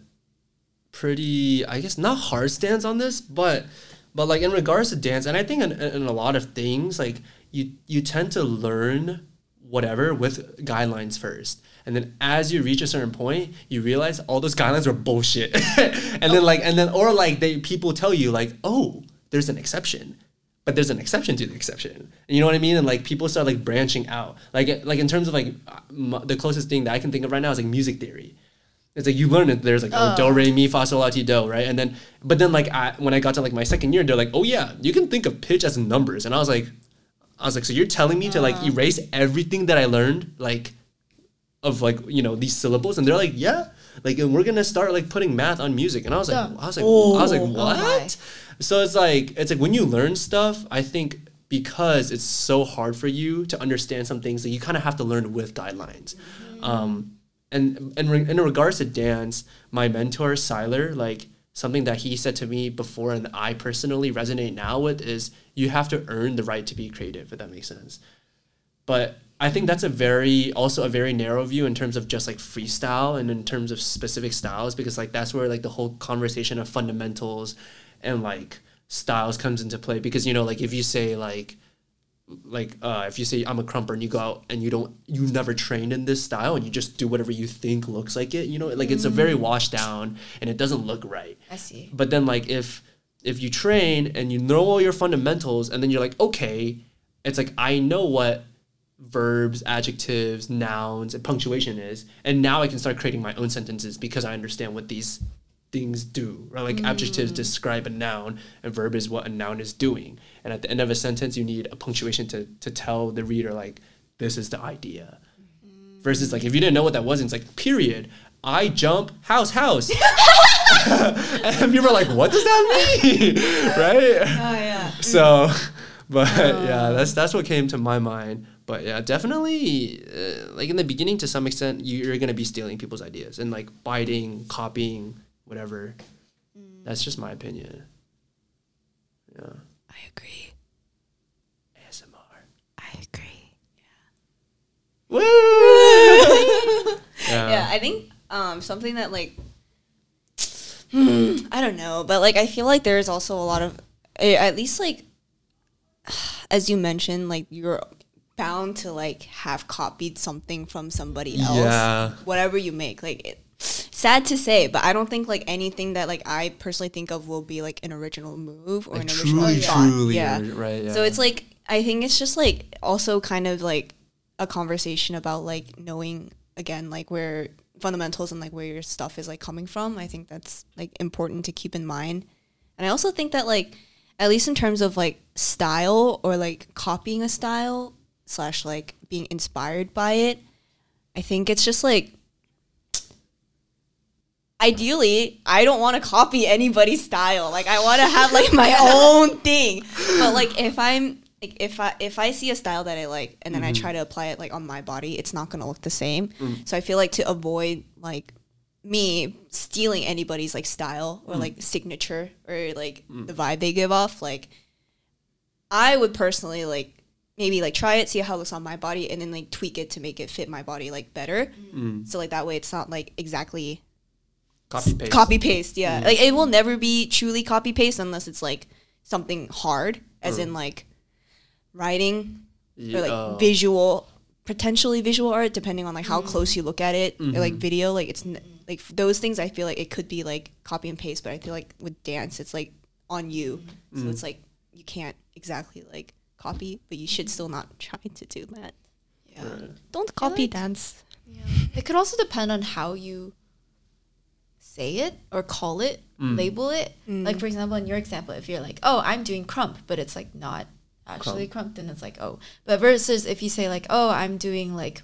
pretty, I guess, not hard stance on this, but but like in regards to dance, and I think in, in a lot of things, like you you tend to learn whatever with guidelines first. And then as you reach a certain point, you realize all those guidelines are bullshit. *laughs* and then oh. like and then or like they people tell you like, "Oh, there's an exception." But there's an exception to the exception. You know what I mean? And like people start like branching out. Like uh, like in terms of like uh, m- the closest thing that I can think of right now is like music theory. It's like you learn it. There's like oh, oh, do re mi fa sol la ti do right, and then but then like I, when I got to like my second year, they're like oh yeah, you can think of pitch as numbers, and I was like, I was like, so you're telling me to like oh. erase everything that I learned like of like you know these syllables, and they're like yeah, like and we're gonna start like putting math on music, and I was like Dumb. I was like I was like Oh what? Oh, my. So it's like it's like when you learn stuff, I think because it's so hard for you to understand some things that you kind of have to learn with guidelines. Um, and and re- in regards to dance, my mentor Siler, like something that he said to me before, and I personally resonate now with is you have to earn the right to be creative. If that makes sense, but I think that's a very also a very narrow view in terms of just like freestyle and in terms of specific styles because like that's where like the whole conversation of fundamentals and like styles comes into play. Because you know like if you say like like uh, if you say I'm a krumper and you go out and you don't you never trained in this style and you just do whatever you think looks like it you know like it's a very washed down and it doesn't look right. I see. but then like if if you train and you know all your fundamentals and then you're like okay it's like i know what verbs adjectives nouns and punctuation is and now i can start creating my own sentences because i understand what these things do right like adjectives describe a noun and verb is what a noun is doing and at the end of a sentence you need a punctuation to to tell the reader like this is the idea versus like if you didn't know what that was it's like period i jump house house *laughs* and people are like, "What does that mean?" *laughs* right? Oh yeah. So, *laughs* but yeah, that's that's what came to my mind. But yeah, definitely, uh, like in the beginning, to some extent, you're gonna be stealing people's ideas and like biting, copying, whatever. That's just my opinion. Yeah. I agree. ASMR. I agree. Woo! *laughs* yeah. yeah, I think um, something that like I don't know, but like I feel like there's also a lot of eh, at least like *sighs* as you mentioned, like you're bound to like have copied something from somebody else. Yeah. Whatever you make, like it, sad to say, but I don't think like anything that like I personally think of will be like an original move or Like an original truly, thought. truly, yeah. right? Yeah. So it's like I think it's just like also kind of like a conversation about like knowing again like where fundamentals and like where your stuff is like coming from. I think that's like important to keep in mind. And I also think that like at least in terms of like style or like copying a style slash like being inspired by it, I think it's just like ideally i don't want to copy anybody's style. Like i want to have like my *laughs* own thing. But like if i'm like if i if i see a style that i like and then i mm-hmm. try to apply it like on my body it's not going to look the same. Mm. So i feel like to avoid like me stealing anybody's like style or mm. like signature or like mm. the vibe they give off like i would personally like maybe like try it see how it looks on my body and then like tweak it to make it fit my body like better. So like that way it's not like exactly copy paste. copy paste yeah. Mm. Like it will never be truly copy paste unless it's like something hard as in mm. like writing Yeah, or like oh. visual potentially visual art depending on like how mm. close you look at it or like mm-hmm. video like it's n- like those things i feel like it could be like copy and paste but i feel like with dance it's like on you. So it's like you can't exactly like copy but you should still not try *laughs* to do that. Yeah. don't copy like- dance. Yeah. It could also depend on how you say it or call it, mm. label it. Mm. Like for example, in your example, if you're like, "Oh, I'm doing krump," but it's like not actually krump, then it's like, "Oh." But versus if you say like, "Oh, I'm doing like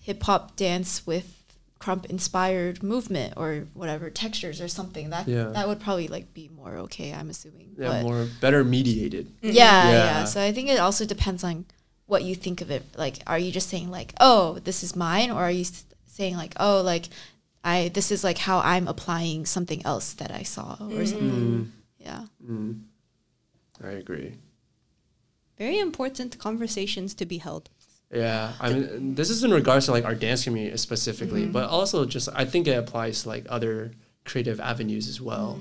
hip hop dance with krump inspired movement or whatever textures or something," that Yeah. that would probably like be more okay. I'm assuming. yeah, But- more better mediated. Mm-hmm. yeah, yeah, Yeah. So I think it also depends on what you think of it. Like, are you just saying like, "Oh, this is mine," or are you s- saying like, "Oh, like, I this is like how I'm applying something else that I saw or something." Yeah. Mm. I agree. very important conversations to be held Yeah, I mean, this is in regards to like our dance community specifically, but also just I think it applies to like other creative avenues as well.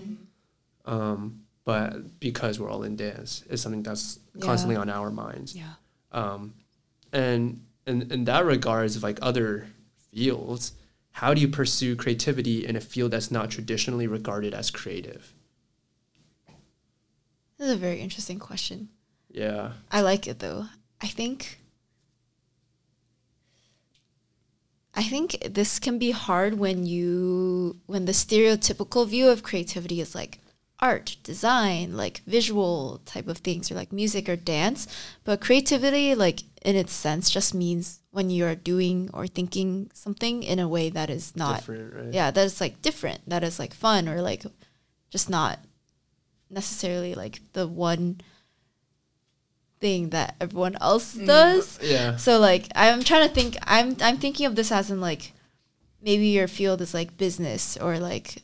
Um, but because we're all in dance, it's something that's constantly on our minds. yeah Um, and in in that regards of like other fields, how do you pursue creativity in a field that's not traditionally regarded as creative? This is a very interesting question. Yeah. I like it though. I think I think this can be hard when you when the stereotypical view of creativity is like art, design, like visual type of things or like music or dance, but creativity like in its sense just means when you are doing or thinking something in a way that is not right? yeah, that is like different, that is like fun or like just not necessarily like the one thing that everyone else mm. does. Yeah. So like I'm trying to think I'm I'm thinking of this as in like maybe your field is like business or like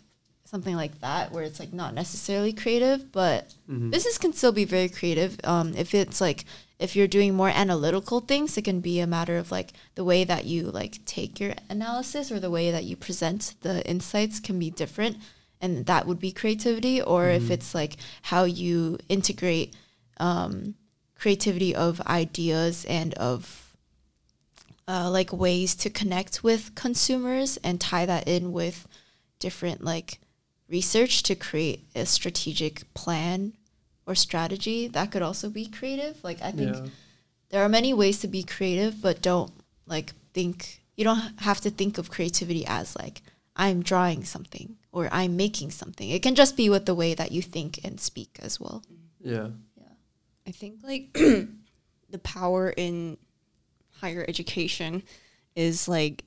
something like that where it's like not necessarily creative but business can still be very creative um, if it's like if you're doing more analytical things it can be a matter of like the way that you like take your analysis or the way that you present the insights can be different and that would be creativity or if it's like how you integrate um, creativity of ideas and of uh, like ways to connect with consumers and tie that in with different like research to create a strategic plan or strategy that could also be creative like i think Yeah. there are many ways to be creative but don't like think you don't have to think of creativity as like i'm drawing something or i'm making something it can just be with the way that you think and speak as well Yeah. Yeah. I think like *clears throat* the power in higher education is like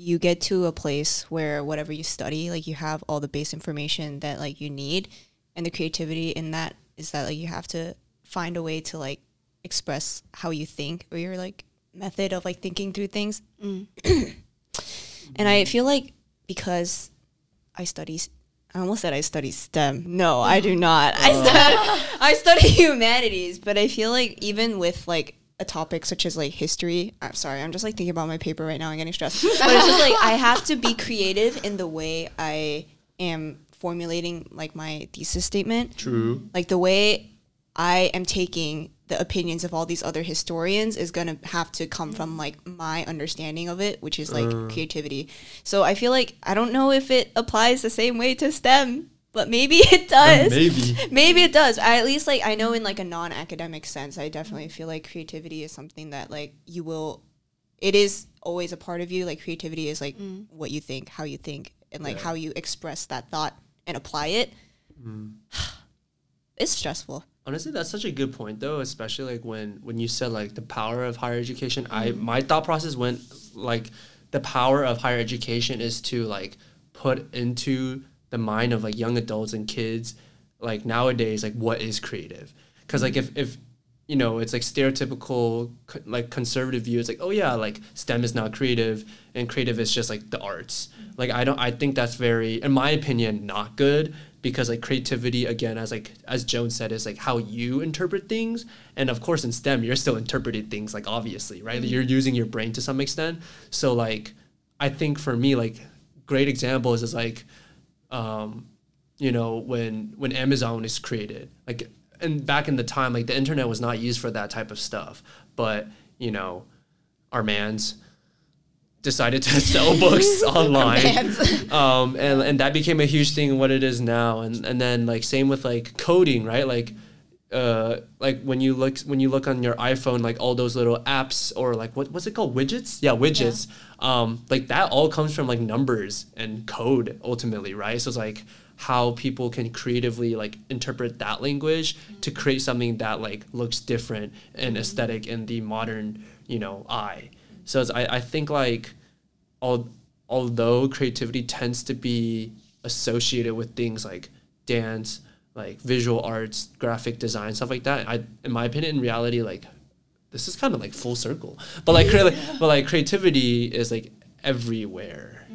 you get to a place where whatever you study, like you have all the base information that like you need, and the creativity in that is that like you have to find a way to like express how you think or your like method of like thinking through things. Mm. *coughs* and I feel like because I study, I almost said I study STEM. No, I do not. I oh. study, I study *laughs* humanities, but I feel like even with like a topic such as like history, I'm sorry, I'm just like thinking about my paper right now. I'm getting stressed. *laughs* But it's just like I have to be creative in the way I am formulating like my thesis statement True. like the way I am taking the opinions of all these other historians is gonna have to come from like my understanding of it, which is like uh. creativity. So I feel like I don't know if it applies the same way to STEM, but maybe *laughs* it does. maybe. *laughs* Maybe it does. I at least like I know in like a non-academic sense, I definitely feel like creativity is something that like you will. It is always a part of you. Like creativity is like mm. what you think, how you think, and like Yeah. how you express that thought and apply it. Mm. *sighs* It's stressful. Honestly, that's such a good point though, especially like when when you said like the power of higher education. I mm-hmm. my thought process went like the power of higher education is to like put into the mind of like young adults and kids like nowadays like what is creative? Because like if if you know it's like stereotypical like conservative view it's like oh yeah like stem is not creative and creative is just like the arts. Like i don't i think that's very in my opinion not good because like creativity again as like as joan said is like how you interpret things. And of course in stem you're still interpreting things like obviously right? Mm-hmm. You're using your brain to some extent. So like i think for me like great examples is like um you know when when amazon is created. Like and back in the time like the internet was not used for that type of stuff. But you know our mans decided to *laughs* sell books *laughs* online. *laughs* um and and that became a huge thing what it is now. And and then like same with like coding right? Like uh like when you look when you look on your iphone like all those little apps or like what what's it called? Widgets? Yeah widgets. Um like that all comes from like numbers and code ultimately right? So it's like how people can creatively like interpret that language to create something that like looks different and aesthetic in the modern you know eye. So it's, I, I think like al- although creativity tends to be associated with things like dance, like visual arts, graphic design, stuff like that, I, in my opinion, in reality, like this is kind of like full circle. But like, crea- *laughs* but like creativity is like everywhere.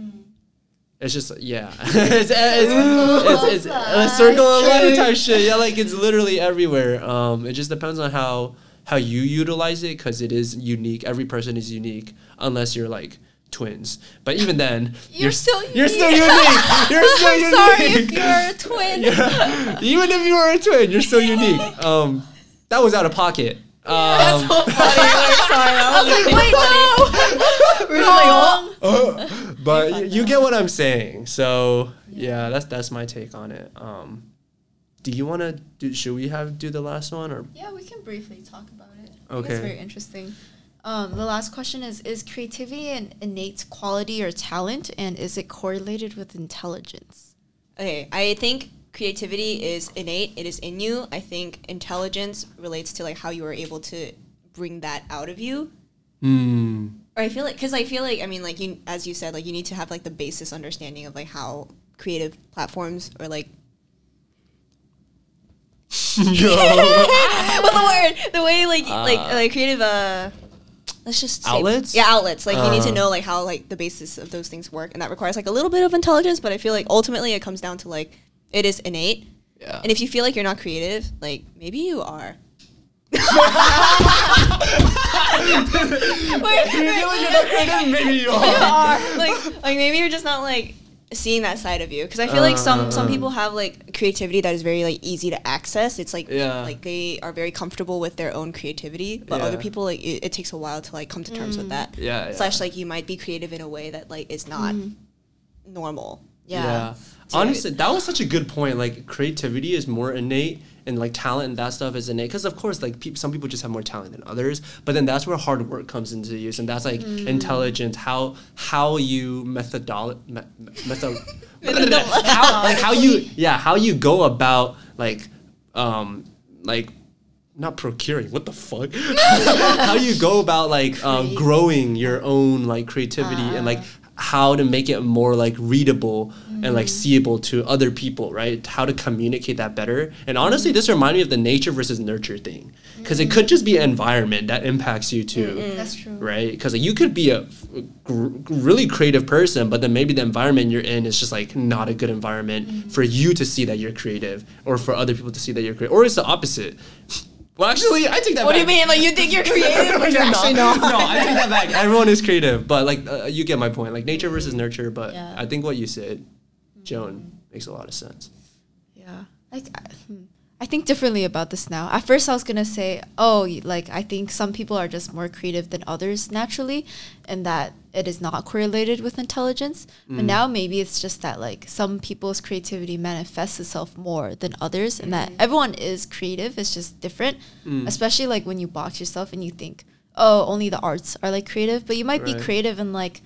It's just yeah, *laughs* it's, it's, it's, it's a circle of life type shit. Yeah, like it's literally everywhere. Um, it just depends on how how you utilize it because it is unique. Every person is unique unless you're like twins. But even then, You're s- still you're still unique. You're still *laughs* I'm unique. sorry if you're a twin. *laughs* Yeah. Even if you are a twin, you're still unique. Um, that was out of pocket. Um, but y- you get what I'm saying. So yeah, that's that's my take on it. Um, do you want to do? Should we have do the last one or? Yeah, we can briefly talk about it. Okay. It's very interesting. Um, the last question is Is creativity an innate quality or talent, and is it correlated with intelligence? Okay, I think creativity is innate. It is in you. I think intelligence relates to like how you are able to bring that out of you. Hmm. Or I feel like because I feel like I mean like you as you said like you need to have like the basis understanding of like how creative platforms or like *laughs* *laughs* what's the word the way like like like creative uh let's just say- Outlets? yeah, outlets. Like you need to Uh. know like how like the basis of those things work, and that requires like a little bit of intelligence. But I feel like ultimately it comes down to like it is innate. Yeah. And if you feel like you're not creative, like maybe you are. *laughs* Maybe you you are. like like maybe you're just not like seeing that side of you. Because i feel like some some uh-huh. people have like creativity that is very like easy to access. It's like Yeah. like they are very comfortable with their own creativity but other people like it, it takes a while to like come to terms with mm. that. Yeah, yeah. slash like you might be creative in a way that like is not mm-hmm. normal Yeah. Honestly, that was such a good point. Like creativity is more innate, and like talent and that stuff is innate. Because of course, like peop some people just have more talent than others. But then that's where hard work comes into use, and that's like intelligence. How how you methodolo- me- me- *laughs* method *laughs* how *laughs* like how you yeah how you go about like um like not procuring what the fuck how you go about like um, growing your own like creativity and like how to make it more like readable and like mm-hmm. seeable to other people right? How to communicate that better. And honestly this reminded me of the nature versus nurture thing. Because it could mm-hmm. just be an environment that impacts you too That's true. right? Because like, you could be a gr- really creative person, but then maybe the environment you're in is just like not a good environment mm-hmm. for you to see that you're creative, or for other people to see that you're creative, or it's the opposite. Well, actually, I take that. what do you mean like you think you're *laughs* creative but you're actually not no, I take that back. Everyone is creative, but like uh, you get my point. Like nature versus nurture, but Yeah. I think what you said, Joan, makes a lot of sense. Yeah. I, I, hmm. I think differently about this now. At first, I was going to say, oh, like, I think some people are just more creative than others naturally, and that it is not correlated with intelligence. But mm. now maybe it's just that, like, some people's creativity manifests itself more than others, and that mm. everyone is creative. It's just different, mm. especially like when you box yourself and you think, oh, only the arts are like creative, but you might be creative in like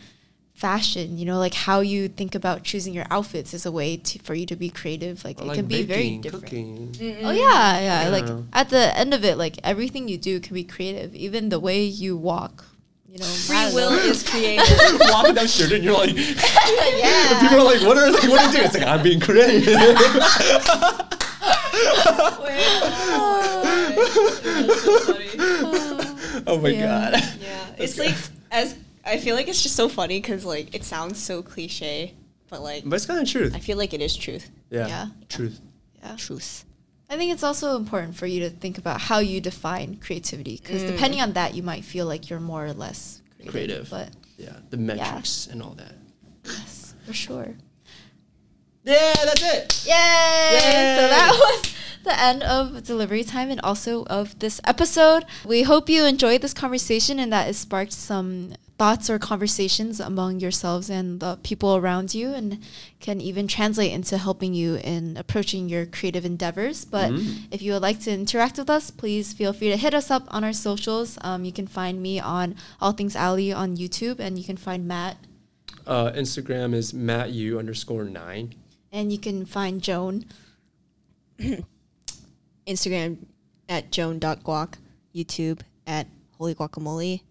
fashion you know like how you think about choosing your outfits is a way to for you to be creative like Or, it like can be very baking, different cooking. oh yeah, yeah like at the end of it like everything you do can be creative even the way you walk you know free will know. is creative Walking down the street and you're like, *laughs* yeah *laughs* people are like, what are they? What are you doing? It's like I'm being creative. *laughs* Oh my Yeah. god. Yeah, it's like as I feel like it's just so funny because like it sounds so cliche, but like But it's kind of truth. I feel like it is truth. Yeah. Yeah. Truth. yeah Truth. I think it's also important for you to think about how you define creativity because mm. depending on that you might feel like you're more or less creative, Creative. but Yeah. The metrics and all that. yes for sure Yeah, that's it. Yay! Yay! So that *laughs* was the end of delivery time and also of this episode. We hope you enjoyed this conversation and that it sparked some thoughts or conversations among yourselves and the people around you and can even translate into helping you in approaching your creative endeavors. But if you would like to interact with us, please feel free to hit us up on our socials. Um, you can find me on All Things Ally on YouTube and you can find Matt Uh, Instagram is mattyou underscore nine. and you can find Joan. *coughs* Instagram at joan.guac, YouTube at holy guacamole,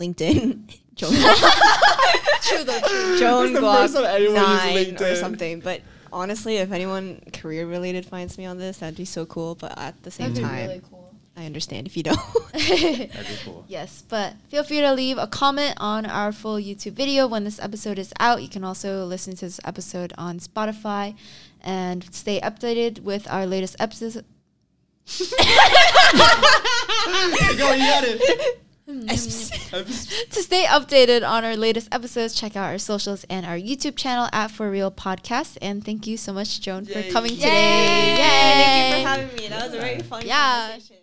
LinkedIn *laughs* Joan *laughs* True though, true. Joan the Guac first time anyone used nine or something. But honestly, if anyone career related finds me on this, that'd be so cool. But at the same That'd be time, really cool. I understand if you don't. *laughs* That'd be cool. Yes, but feel free to leave a comment on our full YouTube video when this episode is out. You can also listen to this episode on Spotify and stay updated with our latest episodes. Go, you got it. Mm. *laughs* to stay updated on our latest episodes, check out our socials and our YouTube channel at For Real Podcast. And thank you so much, Joan, for coming Yay. today. Thank you for having me. That was a very fun Yeah. conversation.